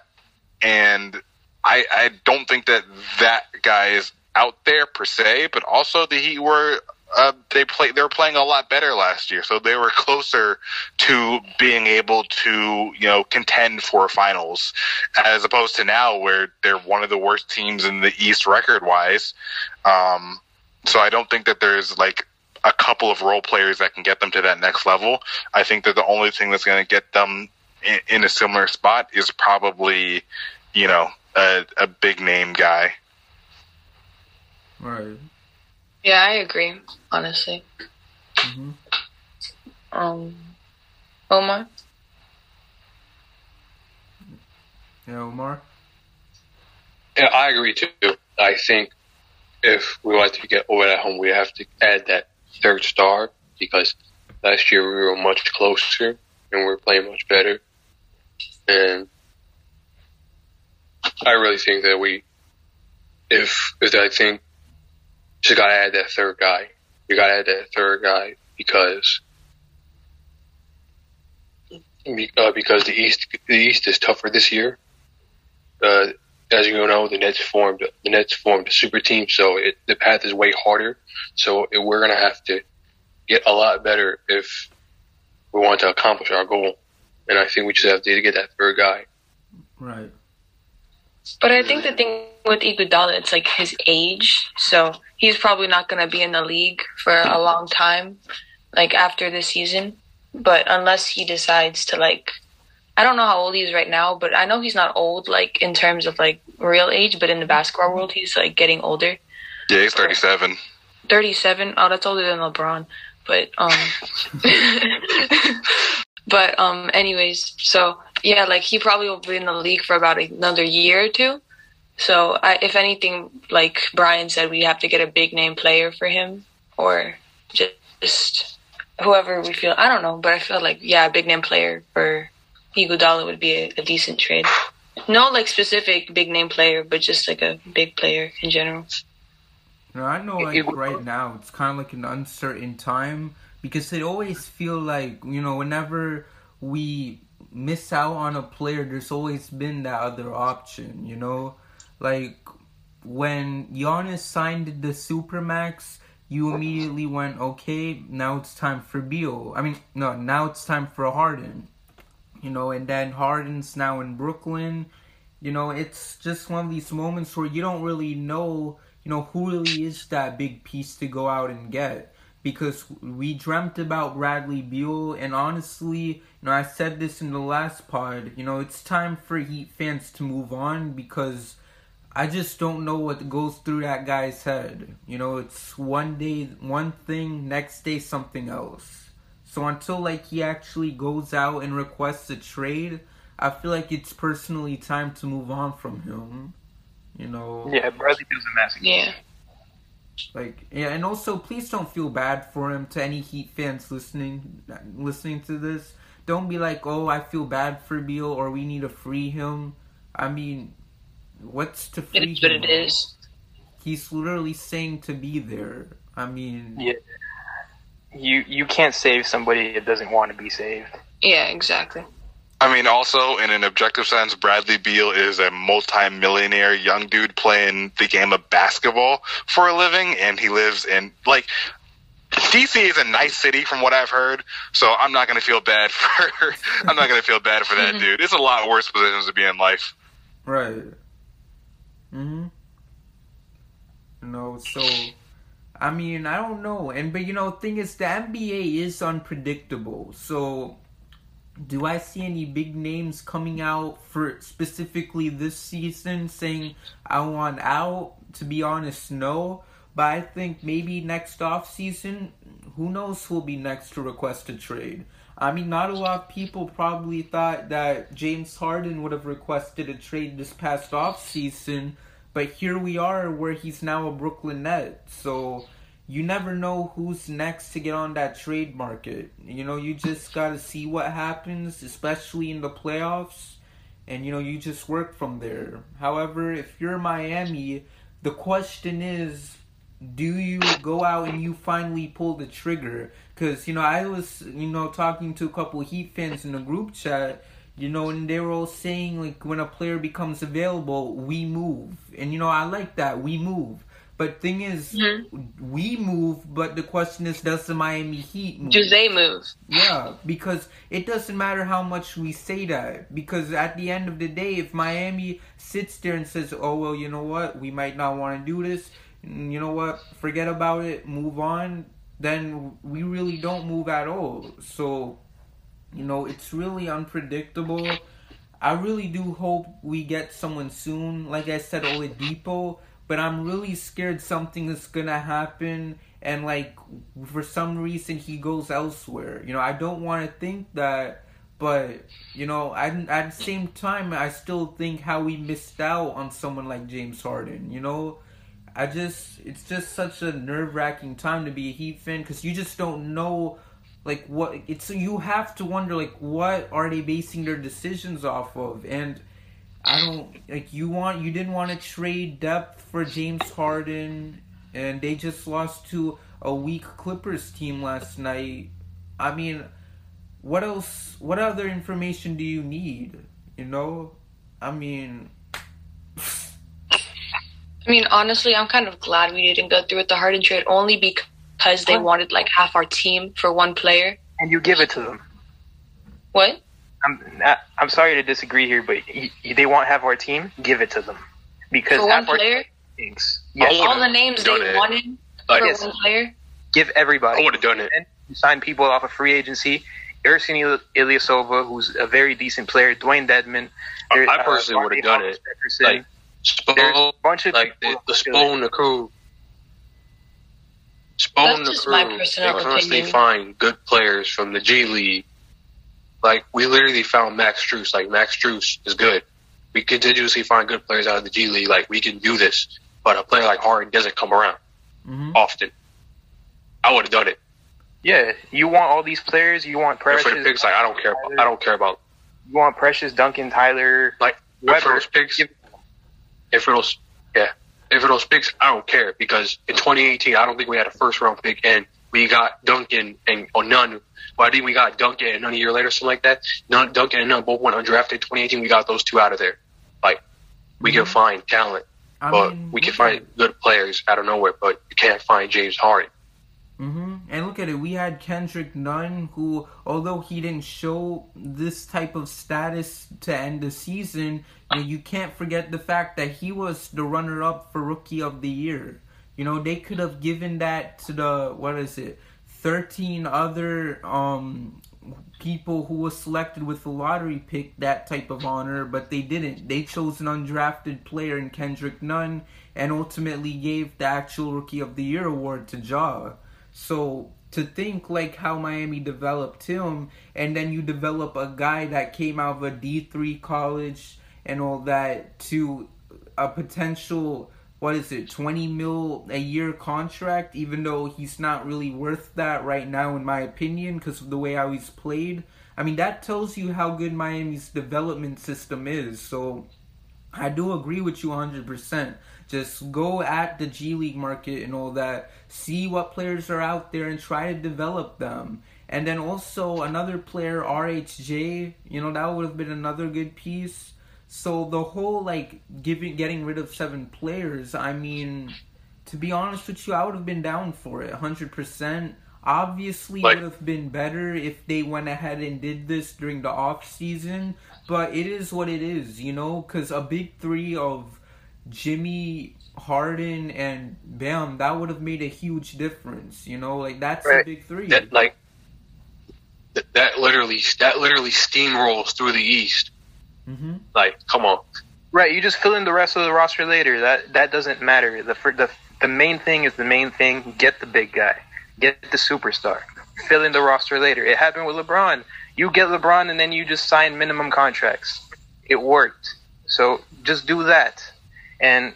And I, I don't think that that guy is out there per se, but also the Heat were uh, they play they were playing a lot better last year, so they were closer to being able to you know contend for finals, as opposed to now where they're one of the worst teams in the East record wise. Um, so I don't think that there's like a couple of role players that can get them to that next level. I think that the only thing that's going to get them in, in, a similar spot is probably you know a, a big name guy.
Right.
Yeah, I agree. Honestly.
Mm-hmm.
Um, Omar.
Yeah, Omar.
Yeah, I agree too. I think if we want to get over at home, we have to add that third star because last year we were much closer and we are playing much better. And I really think that we, if if I think just gotta add that third guy. You gotta add that third guy because uh, because the East the East is tougher this year. Uh, as you know, the Nets formed the Nets formed a super team, so it, the path is way harder. So it, we're gonna have to get a lot better if we want to accomplish our goal. And I think we just have to get that third guy.
Right.
But I think the thing with Iguodala, it's like his age. So he's probably not going to be in the league for a long time, like after the season. But unless he decides to like, I don't know how old he is right now, but I know he's not old, like in terms of like real age. But in the basketball world, he's like getting older.
Yeah, he's thirty-seven.
Thirty-seven. Oh, that's older than LeBron. But um, but um, anyways, so yeah, like he probably will be in the league for about another year or two. So I, if anything, like Brian said, we have to get a big name player for him, or just whoever we feel. I don't know, but I feel like yeah, a big name player for Iguodala would be a, a decent trade. No, like specific big name player, but just like a big player in general.
No, I know like right now it's kind of like an uncertain time because they always feel like you know whenever we miss out on a player, there's always been that other option. You know, like when Giannis signed the supermax, you immediately went, okay, now it's time for Beal. I mean, no, now it's time for Harden. You know, and then Harden's now in Brooklyn. You know, it's just one of these moments where you don't really know, you know, who really is that big piece to go out and get. Because we dreamt about Bradley Beal, and honestly, you know, I said this in the last pod, you know, it's time for Heat fans to move on because I just don't know what goes through that guy's head. You know, it's one day one thing, next day something else. So until like he actually goes out and requests a trade, I feel like it's personally time to move on from him. You know.
Yeah, Bradley Beal's a massive.
Yeah.
Like yeah, and also please don't feel bad for him. To any Heat fans listening listening to this, don't be like, oh, I feel bad for Beal or we need to free him. I mean, what's to free
It is what
him?
it is.
He's literally saying to be there. I mean,
Yeah. You you can't save somebody that doesn't want to be saved.
Yeah, exactly.
I mean, also in an objective sense, Bradley Beal is a multi-millionaire young dude playing the game of basketball for a living, and he lives in like DC is a nice city from what I've heard. So I'm not going to feel bad for I'm not going to feel bad for that dude. It's a lot worse positions to be in life.
Right. hmm No, so I mean, I don't know. And but you know, thing is the NBA is unpredictable. So do I see any big names coming out for specifically this season saying I want out? To be honest, no. But I think maybe next off season, who knows who'll be next to request a trade. I mean, not a lot of people probably thought that James Harden would have requested a trade this past off season, but here we are where he's now a Brooklyn Net. So you never know who's next to get on that trade market. You know, you just got to see what happens, especially in the playoffs, and you know, you just work from there. However, if you're Miami, the question is do you go out and you finally pull the trigger? Because, you know, I was, you know, talking to a couple Heat fans in the group chat, you know, and they were all saying, like, when a player becomes available, we move. And, you know, I like that, we move. But thing is, hmm. we move, but the question is, does the Miami Heat move?
Do they move?
Yeah, because it doesn't matter how much we say that. Because at the end of the day, if Miami sits there and says, oh, well, you know what, we might not want to do this, you know what, forget about it, move on, then we really don't move at all. So, you know, it's really unpredictable. I really do hope we get someone soon. Like I said, Oladipo. But I'm really scared something is gonna happen and like for some reason he goes elsewhere. You know, I don't want to think that, but you know, I, at the same time, I still think how we missed out on someone like James Harden. You know, I just it's just such a nerve wracking time to be a Heat fan because you just don't know like what it's you have to wonder like what are they basing their decisions off of and I don't like you want you didn't want to trade depth for James Harden and they just lost to a weak Clippers team last night. I mean, what else what other information do you need? You know? I mean
I mean, honestly, I'm kind of glad we didn't go through with the Harden trade only because they wanted like half our team for one player.
And you give it to them.
What?
I'm not, I'm sorry to disagree here, but y y- they won't have our team. Give it to them because
For one
half our
player?
Yes,
All the names they
it.
wanted
Like,
for
yes.
one player?
give everybody.
I would have done it.
And sign people off of free agency. Ersin Il- Ilyasova, who's a very decent player. Dewayne Dedmon.
I-
there-
I personally
Marty
would've done
Hollis
it.
Jefferson.
Like,
There's
Spoon,
a bunch of
like the,
people
the
who.
Spoon, the crew. Spoon,
That's
the
just
crew.
my
They
personal
constantly
opinion.
find good players from the G League. Like we literally found Max Strus. Like Max Strus is good. We continuously find good players out of the G League. Like we can do this, but a player like Harden doesn't come around
mhm.
often. I would have done it.
Yeah, you want all these players. You want
And
Precious.
for the picks, like I don't care. About, I don't care about
You want Precious, Duncan, Tyler.
like
Whoever.
for those picks. If for those, yeah, if for those picks, I don't care because in 2018, I don't think we had a first round pick, and we got Duncan and or Nunn. Well, I think we got Duncan and Nunn a year later, something like that. None, Duncan and Nunn both went undrafted. 2018, we got those two out of there. Like we can find talent,
I
but
mean,
we can find good players out of nowhere, but you can't find James Harden.
hmm And look at it. We had Kendrick Nunn, who, although he didn't show this type of status to end the season, you, know, you can't forget the fact that he was the runner-up for Rookie of the Year. You know, they could have given that to the what is it, thirteen other um people who was selected with the lottery pick that type of honor, but they didn't. They chose an undrafted player in Kendrick Nunn and ultimately gave the actual Rookie of the Year award to Ja. So to think like how Miami developed him, and then you develop a guy that came out of a D three college and all that to a potential what is it, 20 mil a year contract, even though he's not really worth that right now, in my opinion, because of the way how he's played. I mean, that tells you how good Miami's development system is. So I do agree with you 100%. Just go at the G League market and all that, see what players are out there and try to develop them. And then also another player, RHJ, you know, that would have been another good piece. So the whole like giving getting rid of seven players, I mean, to be honest with you, I would have been down for it, hundred percent. Obviously, like, it would have been better if they went ahead and did this during the off season. But it is what it is, you know, because a big three of Jimmy, Harden, and Bam, that would have made a huge difference. You know, like that's right. a big three.
That, like that, that literally that literally steamrolls through the East. Mm-hmm. Like, come on.
Right, you just fill in the rest of the roster later. That that doesn't matter. The the the main thing is the main thing. Get the big guy. Get the superstar. Fill in the roster later. It happened with LeBron. You get LeBron and then you just sign minimum contracts. It worked. So just do that. And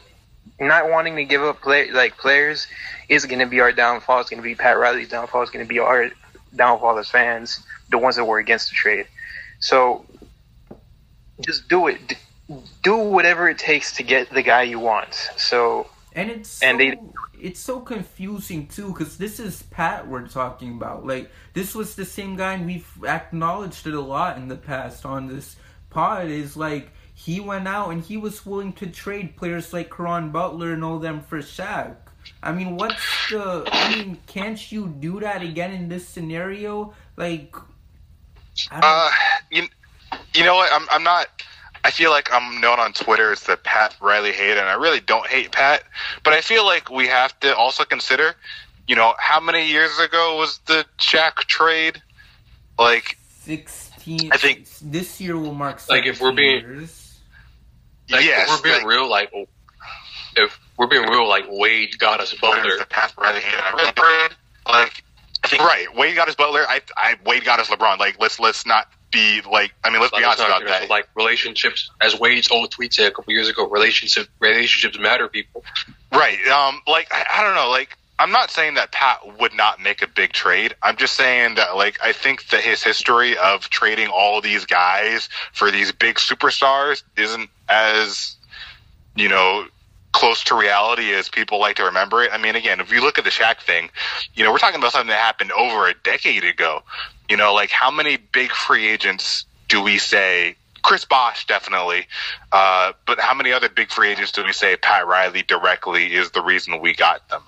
not wanting to give up play like players is going to be our downfall. It's going to be Pat Riley's downfall. It's going to be our downfall as fans, the ones that were against the trade. So just do it. Do whatever it takes to get the guy you want. So
and it's so, and they it's so confusing too because this is Pat we're talking about. Like this was the same guy, and we've acknowledged it a lot in the past on this pod. Is like he went out and he was willing to trade players like Caron Butler and all them for Shaq. I mean, what's the? I mean, can't you do that again in this scenario? Like,
uh, you, you know what? I'm I'm not. I feel like I'm known on Twitter as the Pat Riley hate, and I really don't hate Pat. But I feel like we have to also consider, you know, how many years ago was the Shaq trade? Like
sixteen. I think this year will mark.
Like if we're being,
years.
like yes, if we're being like, real, like if we're being real, like Wade got us Butler.
The Pat Riley hate, I really like. I think right. Wade got us Butler. I, I Wade got us LeBron. Like let's let's not be like. I mean, let's be honest about that.
Like relationships, as Wade's old tweet said a couple years ago, relationships relationships matter, people.
Right. Um. Like I, I don't know. Like I'm not saying that Pat would not make a big trade. I'm just saying that, like, I think that his history of trading all these guys for these big superstars isn't as, you know, close to reality as people like to remember it. I mean, again, if you look at the Shaq thing, you know, we're talking about something that happened over a decade ago. You know, like how many big free agents do we say? Chris Bosh definitely, uh, but how many other big free agents do we say Pat Riley directly is the reason we got them?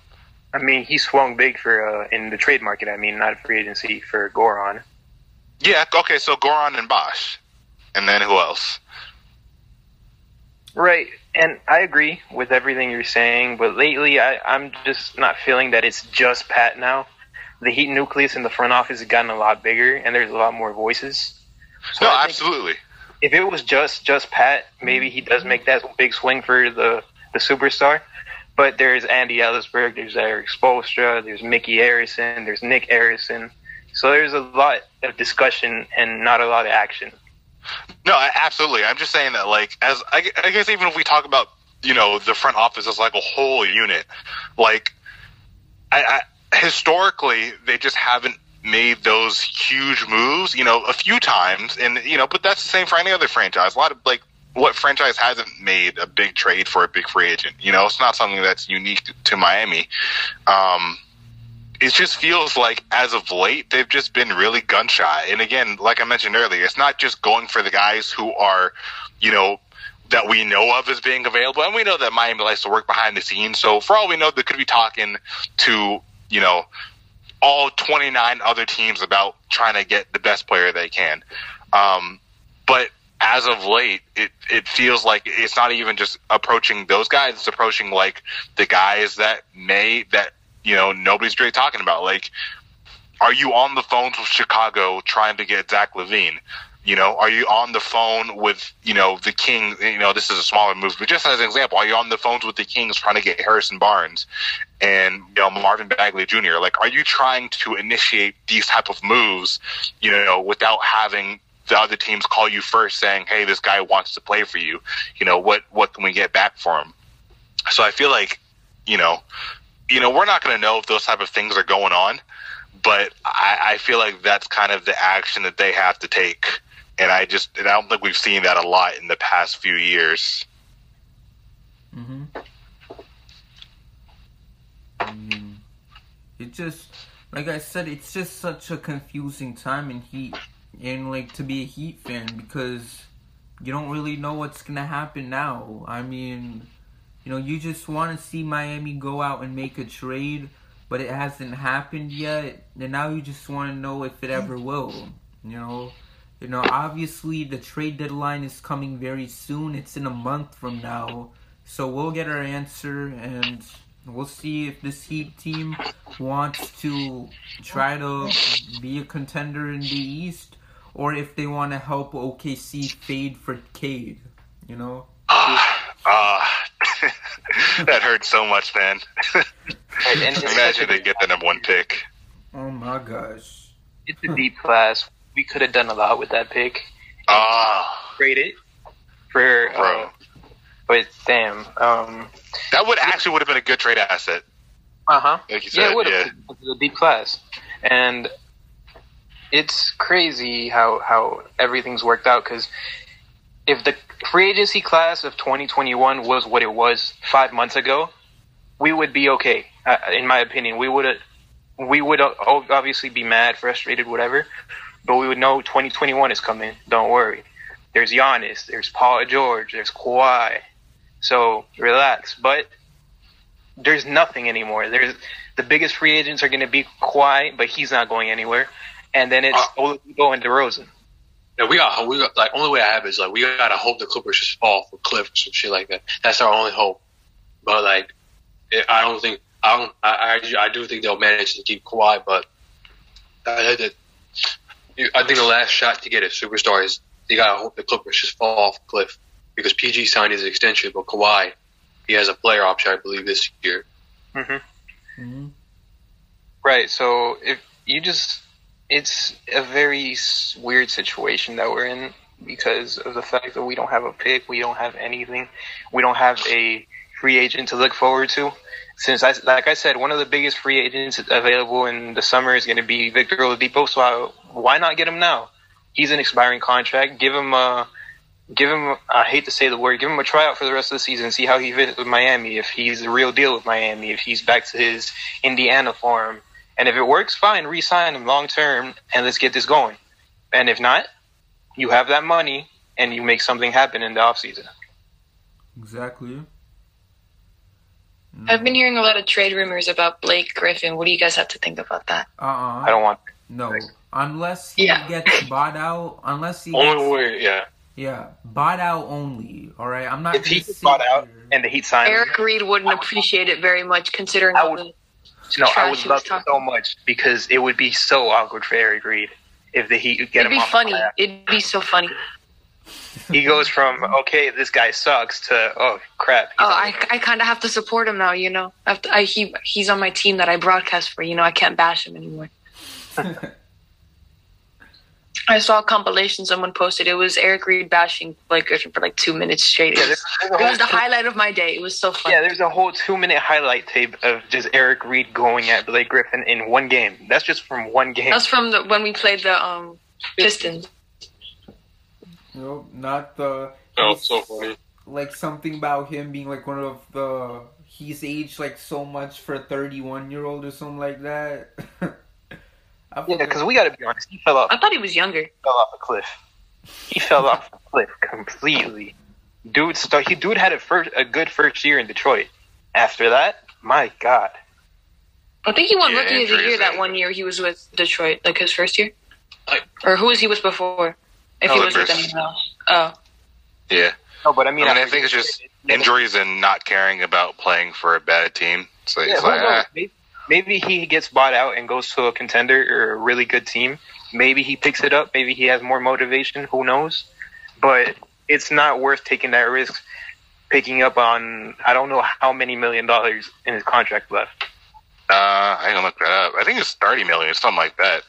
I mean, he swung big for uh, in the trade market. I mean, not free agency for Goran.
Yeah. Okay. So Goran and Bosh, and then who else?
Right. And I agree with everything you're saying, but lately I, I'm just not feeling that it's just Pat now. The Heat nucleus in the front office has gotten a lot bigger, and there's a lot more voices.
So no, absolutely.
If it was just just Pat, maybe he does make that big swing for the the superstar. But there's Andy Elisburg, there's Erik Spoelstra, there's Micky Arison, there's Nick Arison. So there's a lot of discussion and not a lot of action.
No, absolutely. I'm just saying that, like, as I, I guess even if we talk about, you know, the front office as like a whole unit, like, I, I historically they just haven't made those huge moves. You know, a few times, and you know, but that's the same for any other franchise. A lot of like what franchise hasn't made a big trade for a big free agent? You know, it's not something that's unique to Miami. Um, it just feels like as of late they've just been really gun shy. And again, like I mentioned earlier, it's not just going for the guys who are, you know, that we know of as being available, and we know that Miami likes to work behind the scenes. So for all we know, they could be talking to you know all 29 other teams about trying to get the best player they can. Um, but as of late, it it feels like it's not even just approaching those guys; it's approaching like the guys that may that you know nobody's really talking about. Like, are you on the phones with Chicago trying to get Zach LaVine? You know, are you on the phone with you know the King? You know, this is a smaller move, but just as an example, are you on the phones with the Kings trying to get Harrison Barnes and you know Marvin Bagley Jr.? Like, are you trying to initiate these type of moves? You know, without having the other teams call you first, saying, "Hey, this guy wants to play for you. You know, what what can we get back for him?" So I feel like, you know, you know, we're not going to know if those type of things are going on, but I, I feel like that's kind of the action that they have to take. And I just, and I don't think we've seen that a lot in the past few years.
Mm-hmm. Mean, it just, like I said, it's just such a confusing time in Heat, and like to be a Heat fan because you don't really know what's gonna happen now. I mean, you know, you just want to see Miami go out and make a trade, but it hasn't happened yet, and now you just want to know if it ever will. You know, you know, obviously the trade deadline is coming very soon. It's in a month from now. So we'll get our answer and we'll see if this Heat team wants to try to be a contender in the East or if they want to help OKC fade for Cade, you know?
Ah, ah, that hurts so much, man.
And, and it's
Imagine they get the number one pick.
Oh my gosh.
It's a deep class. We could have done a lot with that pick.
Ah,
Trade it for,
bro,
uh, but damn. Um,
that would actually would have been a good trade asset,
uh huh.
like
Yeah, it would have. It's a deep class, and it's crazy how how everything's worked out. Because if the free agency class of 2021 was what it was five months ago, we would be okay. Uh, in my opinion, we would we would uh, obviously be mad, frustrated, whatever, but we would know 2021 is coming. Don't worry. There's Giannis, there's Paul George, there's Kawhi. So relax. But there's nothing anymore. There's the biggest free agents are going to be Kawhi, but he's not going anywhere. And then it's uh-huh. Oladipo and DeRozan.
Yeah, we got we got like only way I have is like we gotta hope the Clippers just fall for Cliff or some shit like that. That's our only hope. But like, it, I don't think I don't I, I I do think they'll manage to keep Kawhi, but I, I, I think the last shot to get a superstar is you gotta hope the Clippers just fall off a cliff because PG signed his extension, but Kawhi he has a player option I believe this year.
hmm Mhm.
Right. So if you just, it's a very weird situation that we're in because of the fact that we don't have a pick, we don't have anything, we don't have a free agent to look forward to. Since I, like I said, one of the biggest free agents available in the summer is going to be Victor Oladipo. So I, why not get him now? He's an expiring contract. Give him a, give him. I hate to say the word. Give him a tryout for the rest of the season. See how he fits with Miami. If he's the real deal with Miami. If he's back to his Indiana form. And if it works, fine, re-sign him long term, and let's get this going. And if not, you have that money, and you make something happen in the offseason.
Exactly.
I've been hearing a lot of trade rumors about Blake Griffin. What do you guys have to think about that?
Uh-uh.
I don't want.
No. Unless he
Yeah.
gets bought out, unless he
Only
gets,
way, yeah.
yeah, bought out only. All right, I'm not.
If he gets bought out
here-
and the Heat sign
Eric Reid wouldn't appreciate it very much, considering
I
all the
no, I would love it so much because it would be so awkward for Eric Reid if the Heat get
It'd
him
be
off the
funny. It'd be so funny.
He goes from okay, this guy sucks to oh crap.
Oh, I,
the-
I kind of have to support him now. You know, I have to, I, he he's on my team that I broadcast for. You know, I can't bash him anymore. I saw a compilation someone posted. It was Eric Reid bashing Blake Griffin for like two minutes straight. It
Yeah,
was,
there's- there's
it was the
whole-
highlight of my day. It was so fun.
Yeah, there's a whole two minute highlight tape of just Eric Reid going at Blake Griffin in one game. That's just from one game.
That's from the when we played the um Pistons.
Nope, not the.
Oh,
he's-
so funny.
Like something about him being like one of the. He's aged like so much for a 31 year old or something like that. I
Yeah, because we got to be honest. He fell off,
I thought he was younger.
He fell off a cliff. He fell off a cliff completely. Dude, st- he dude had a first a good first year in Detroit. After that, my God.
I think he won
Yeah,
Rookie of the Year that one year he was with Detroit, like his first year.
Like-
or who was he with before? If he was with anyone else. Oh,
yeah.
No, but I mean,
I mean, I think it's just injuries and not caring about playing for a bad team. So
Yeah,
it's like,
knows?
ah,
Maybe, he gets bought out and goes to a contender or a really good team. Maybe he picks it up. Maybe he has more motivation. Who knows? But it's not worth taking that risk. Picking up on I don't know how many million dollars in his contract left,
uh, I can look that up. I think it's thirty million, something like that.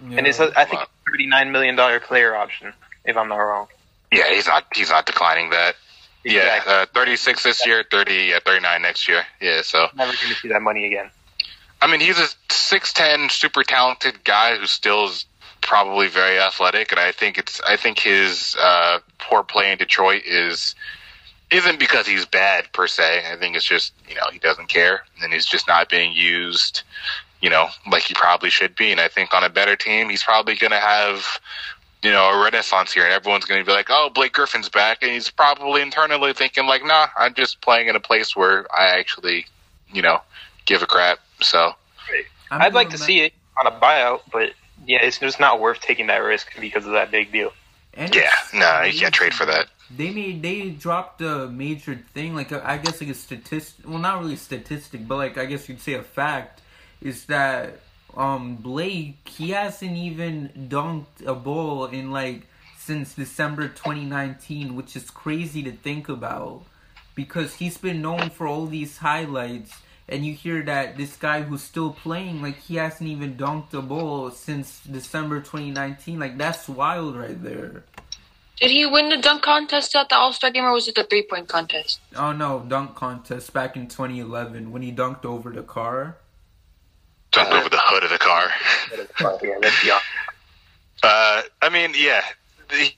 and it's a, I think thirty nine million dollar player option if I'm not wrong.
Yeah, he's not. He's not declining that. Yeah,
Exactly.
uh, 36 this year, 30 at 39 next year. Yeah, so
Never going to see that money again.
I mean, he's a 6'10 super talented guy who still is probably very athletic, and I think it's I think his uh, poor play in Detroit is isn't because he's bad per se. I think it's just you know he doesn't care, and he's just not being used, you know, like he probably should be. And I think on a better team, he's probably going to have you know a renaissance here, and everyone's going to be like, oh, Blake Griffin's back, and he's probably internally thinking like, nah, I'm just playing in a place where I actually, you know, give a crap. So.
I'm
I'd like
gonna ma-
see it on a buyout, but yeah, it's just not worth taking that risk because of that big deal.
and
Yeah,
it's
no, you can't trade for that.
They made they dropped a major thing, like a, I guess like a statistic. Well, not really statistic, but like I guess you'd say a fact is that um Blake he hasn't even dunked a ball in like since December 2019, which is crazy to think about because he's been known for all these highlights. And you hear that this guy who's still playing, like he hasn't even dunked a ball since December 2019. Like that's wild, right there.
Did he win the dunk contest at the All Star game, or was it the three point contest?
Oh no, dunk contest back in 2011 when he dunked over the car.
Jumped over the hood of the car.
yeah, let's be honest.
Uh, I mean, yeah, the,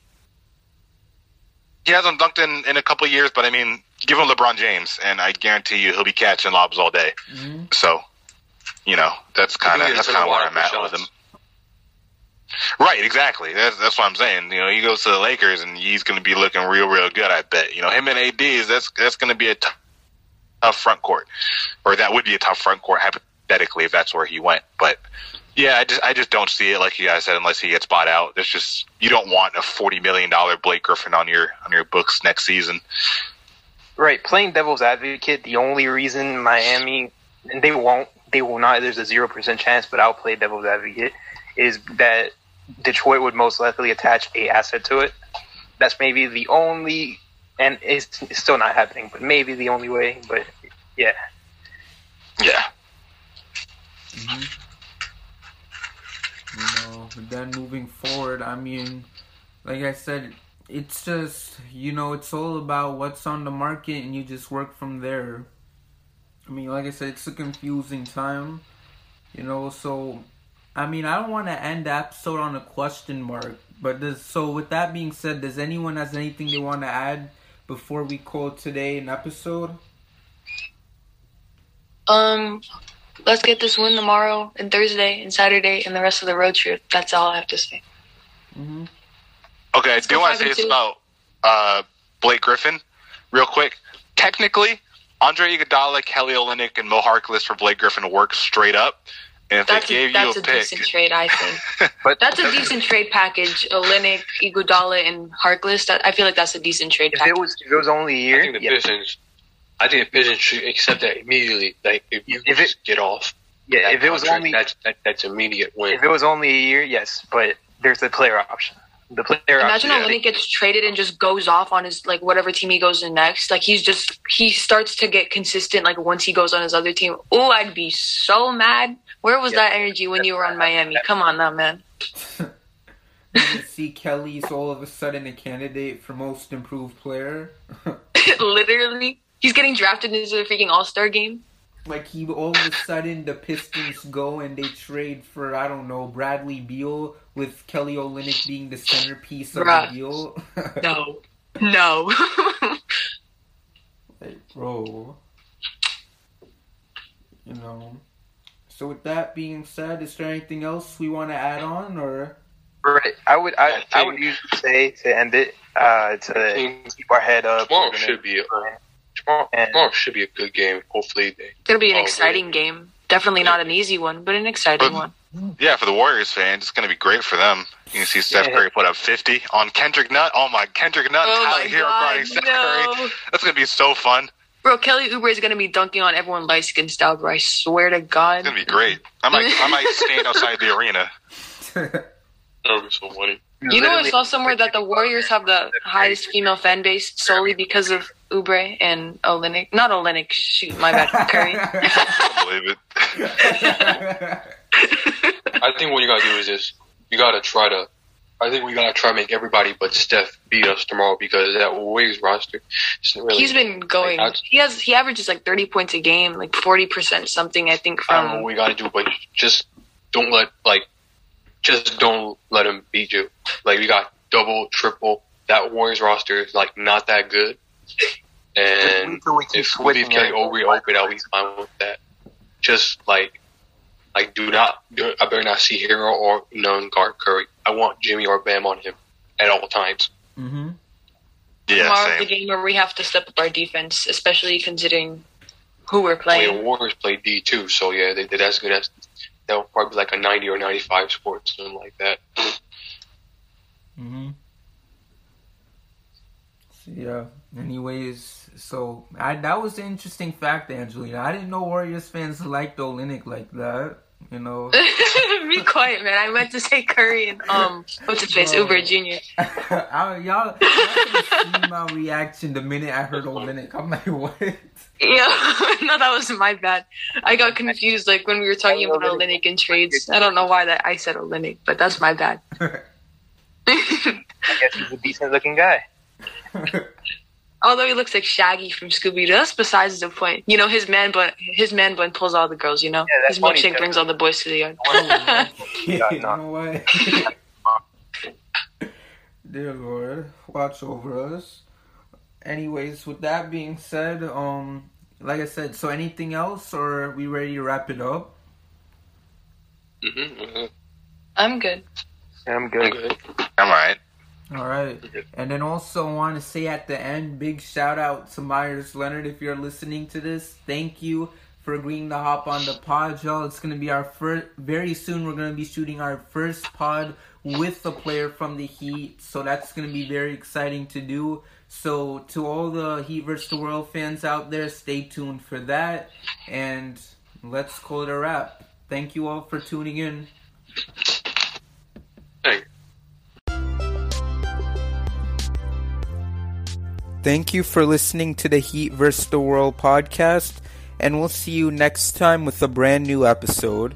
he hasn't dunked in in a couple of years, but I mean, give him LeBron James, and I guarantee you he'll be catching lobs all day.
Mm-hmm.
So, you know, that's kind of that's kind of where I'm
of
at with him. Right, exactly. That's that's what I'm saying. You know, he goes to the Lakers, and he's going to be looking real, real good. I bet. You know, him and AD is that's that's going to be a t- tough front court, or that would be a tough front court hypothetically if that's where he went. But yeah, I just I just don't see it like you guys said unless he gets bought out. It's just you don't want a forty million dollar Blake Griffin on your on your books next season.
Right, playing devil's advocate, the only reason Miami, and they won't, they will not, there's a 0% chance, but I'll play devil's advocate, is that Detroit would most likely attach a asset to it. That's maybe the only, and it's, it's still not happening, but maybe the only way, but yeah.
Yeah, mm-hmm.
You know, but then moving forward, I mean, like I said, it's just you know, it's all about what's on the market, and you just work from there. I mean, like I said, it's a confusing time, you know. So, I mean, I don't want to end the episode on a question mark, but does so. With that being said, does anyone has anything they want to add before we call today an episode?
Um, let's get this win tomorrow and Thursday and Saturday and the rest of the road trip. That's all I have to say.
Mm-hmm.
Okay, I do want to say this about uh, Blake Griffin, real quick. Technically, Andre Iguodala, Kelly Olynyk, and Mo Harkless for Blake Griffin work straight up. And if
That's
they
a,
gave you a,
a,
pick,
decent trade, I think.
But
That's a decent trade package. Olynyk, Iguodala, and Harkless. That I feel like that's a decent trade
if
package.
it was, if it was only a year, I
think the
yeah,
Pistons. I think the Pistons should accept that immediately. Like if you
If it-
get off,
yeah, if it was
contract,
only,
that's that, that's immediate win.
if it was only a year, yes, but there's the player option. The player
Imagine
option.
Olynyk gets traded and just goes off on his like whatever team he goes in next. Like he's just he starts to get consistent. Like once he goes on his other team, oh, I'd be so mad. Where was
Yeah.
that energy when you were on Miami? Come on now, man.
See Kelly's all of a sudden a candidate for most improved player.
Literally, he's getting drafted into the freaking All Star game.
like he all of a sudden the Pistons go and they trade for I don't know Bradley Beal with Kelly Olynyk being the centerpiece of
Bruh.
the deal.
No, no.
like, bro, you know. So with that being said, is there anything else we want to add on or?
Right. I would I,
I
I, would usually say to end it uh, to keep our head up.
tomorrow
gonna-
should be a, tomorrow,
And-
tomorrow should be a good game. Hopefully, they,
It's gonna be an exciting game. Definitely not an easy one, but an exciting
But-
one.
Yeah, for the Warriors fans, it's going to be great for them. You can see Steph
Yeah.
Curry put up 50 on Kendrick Nunn. Oh my, Kendrick Nunn,
Oh
Tyler
my
Herro guarding
god,
Steph Curry. That's going to be so fun.
Bro, Kelly Oubre is gonna be dunking on everyone light skin style, bro. I swear to God.
It's going to be great. I might, I might stand outside the arena.
that would be so funny.
You know, I
literally-
saw somewhere that the Warriors have the highest female fan base solely because of Oubre and Olynyk. Not Olynyk, shoot, my bad, Curry.
I believe it.
I think what you gotta do is this: you gotta try to I think we gotta try to make everybody but Steph beat us tomorrow because that Warriors roster isn't really.
He's been going.
Like,
he has he averages like thirty points a game, like forty percent something. I think
I don't know
from
what we gotta do, but just don't let like, just don't let him beat you. Like we got double, triple. That Warriors roster is like not that good, and
we
if we
switching
leave Kelly. Oubre open, I'll be fine with that. Just like, like do not, do, I better not see Herro or Nunn guard Curry. I want Jimmy or Bam on him at all times.
Mm-hmm.
Yeah,
tomorrow's the game where we have to step up our defense, especially considering who we're
I mean,
playing.
Warriors play D too, so yeah, they did as good as they'll probably be like a ninety or ninety five score, something like that.
Mm-hmm. So, yeah. Anyways, so I that was an interesting fact, Angelina. I didn't know Warriors fans liked Olynyk like that. You know.
Be quiet, man. I meant to say Curry and um, what's his face, Oubre Junior.
I, y'all, y'all could have seen my reaction the minute I heard Olynyk. I'm like, what?
Yeah, no, that was my bad. I got confused like when we were talking about Olynyk and trades. I don't know why that I said Olynyk, but that's my bad.
I guess he's a decent looking guy.
Although he looks like Shaggy from Scooby Doo, that's besides the point. You know, his man bun, his man bun pulls all the girls. You know,
Yeah, that's
his
funny,
milkshake brings all the boys to the yard.
you
no.
know what? Dear Lord, watch over us. Anyways, with that being said, um, like I said, so anything else, or are we ready to wrap it up?
Mm-hmm,
I'm good.
I'm
I'm
good.
good.
I'm alright.
All right, and then also want to say at the end, big shout out to Meyers Leonard if you're listening to this. Thank you for agreeing to hop on the pod, y'all. It's gonna be our first. Very soon, we're gonna be shooting our first pod with a player from the Heat, so that's gonna be very exciting to do. So to all the Heat vs the World fans out there, stay tuned for that, and let's call it a wrap. Thank you all for tuning in.
Thank you for listening to the Heat vs. the World podcast, and we'll see you next time with a brand new episode.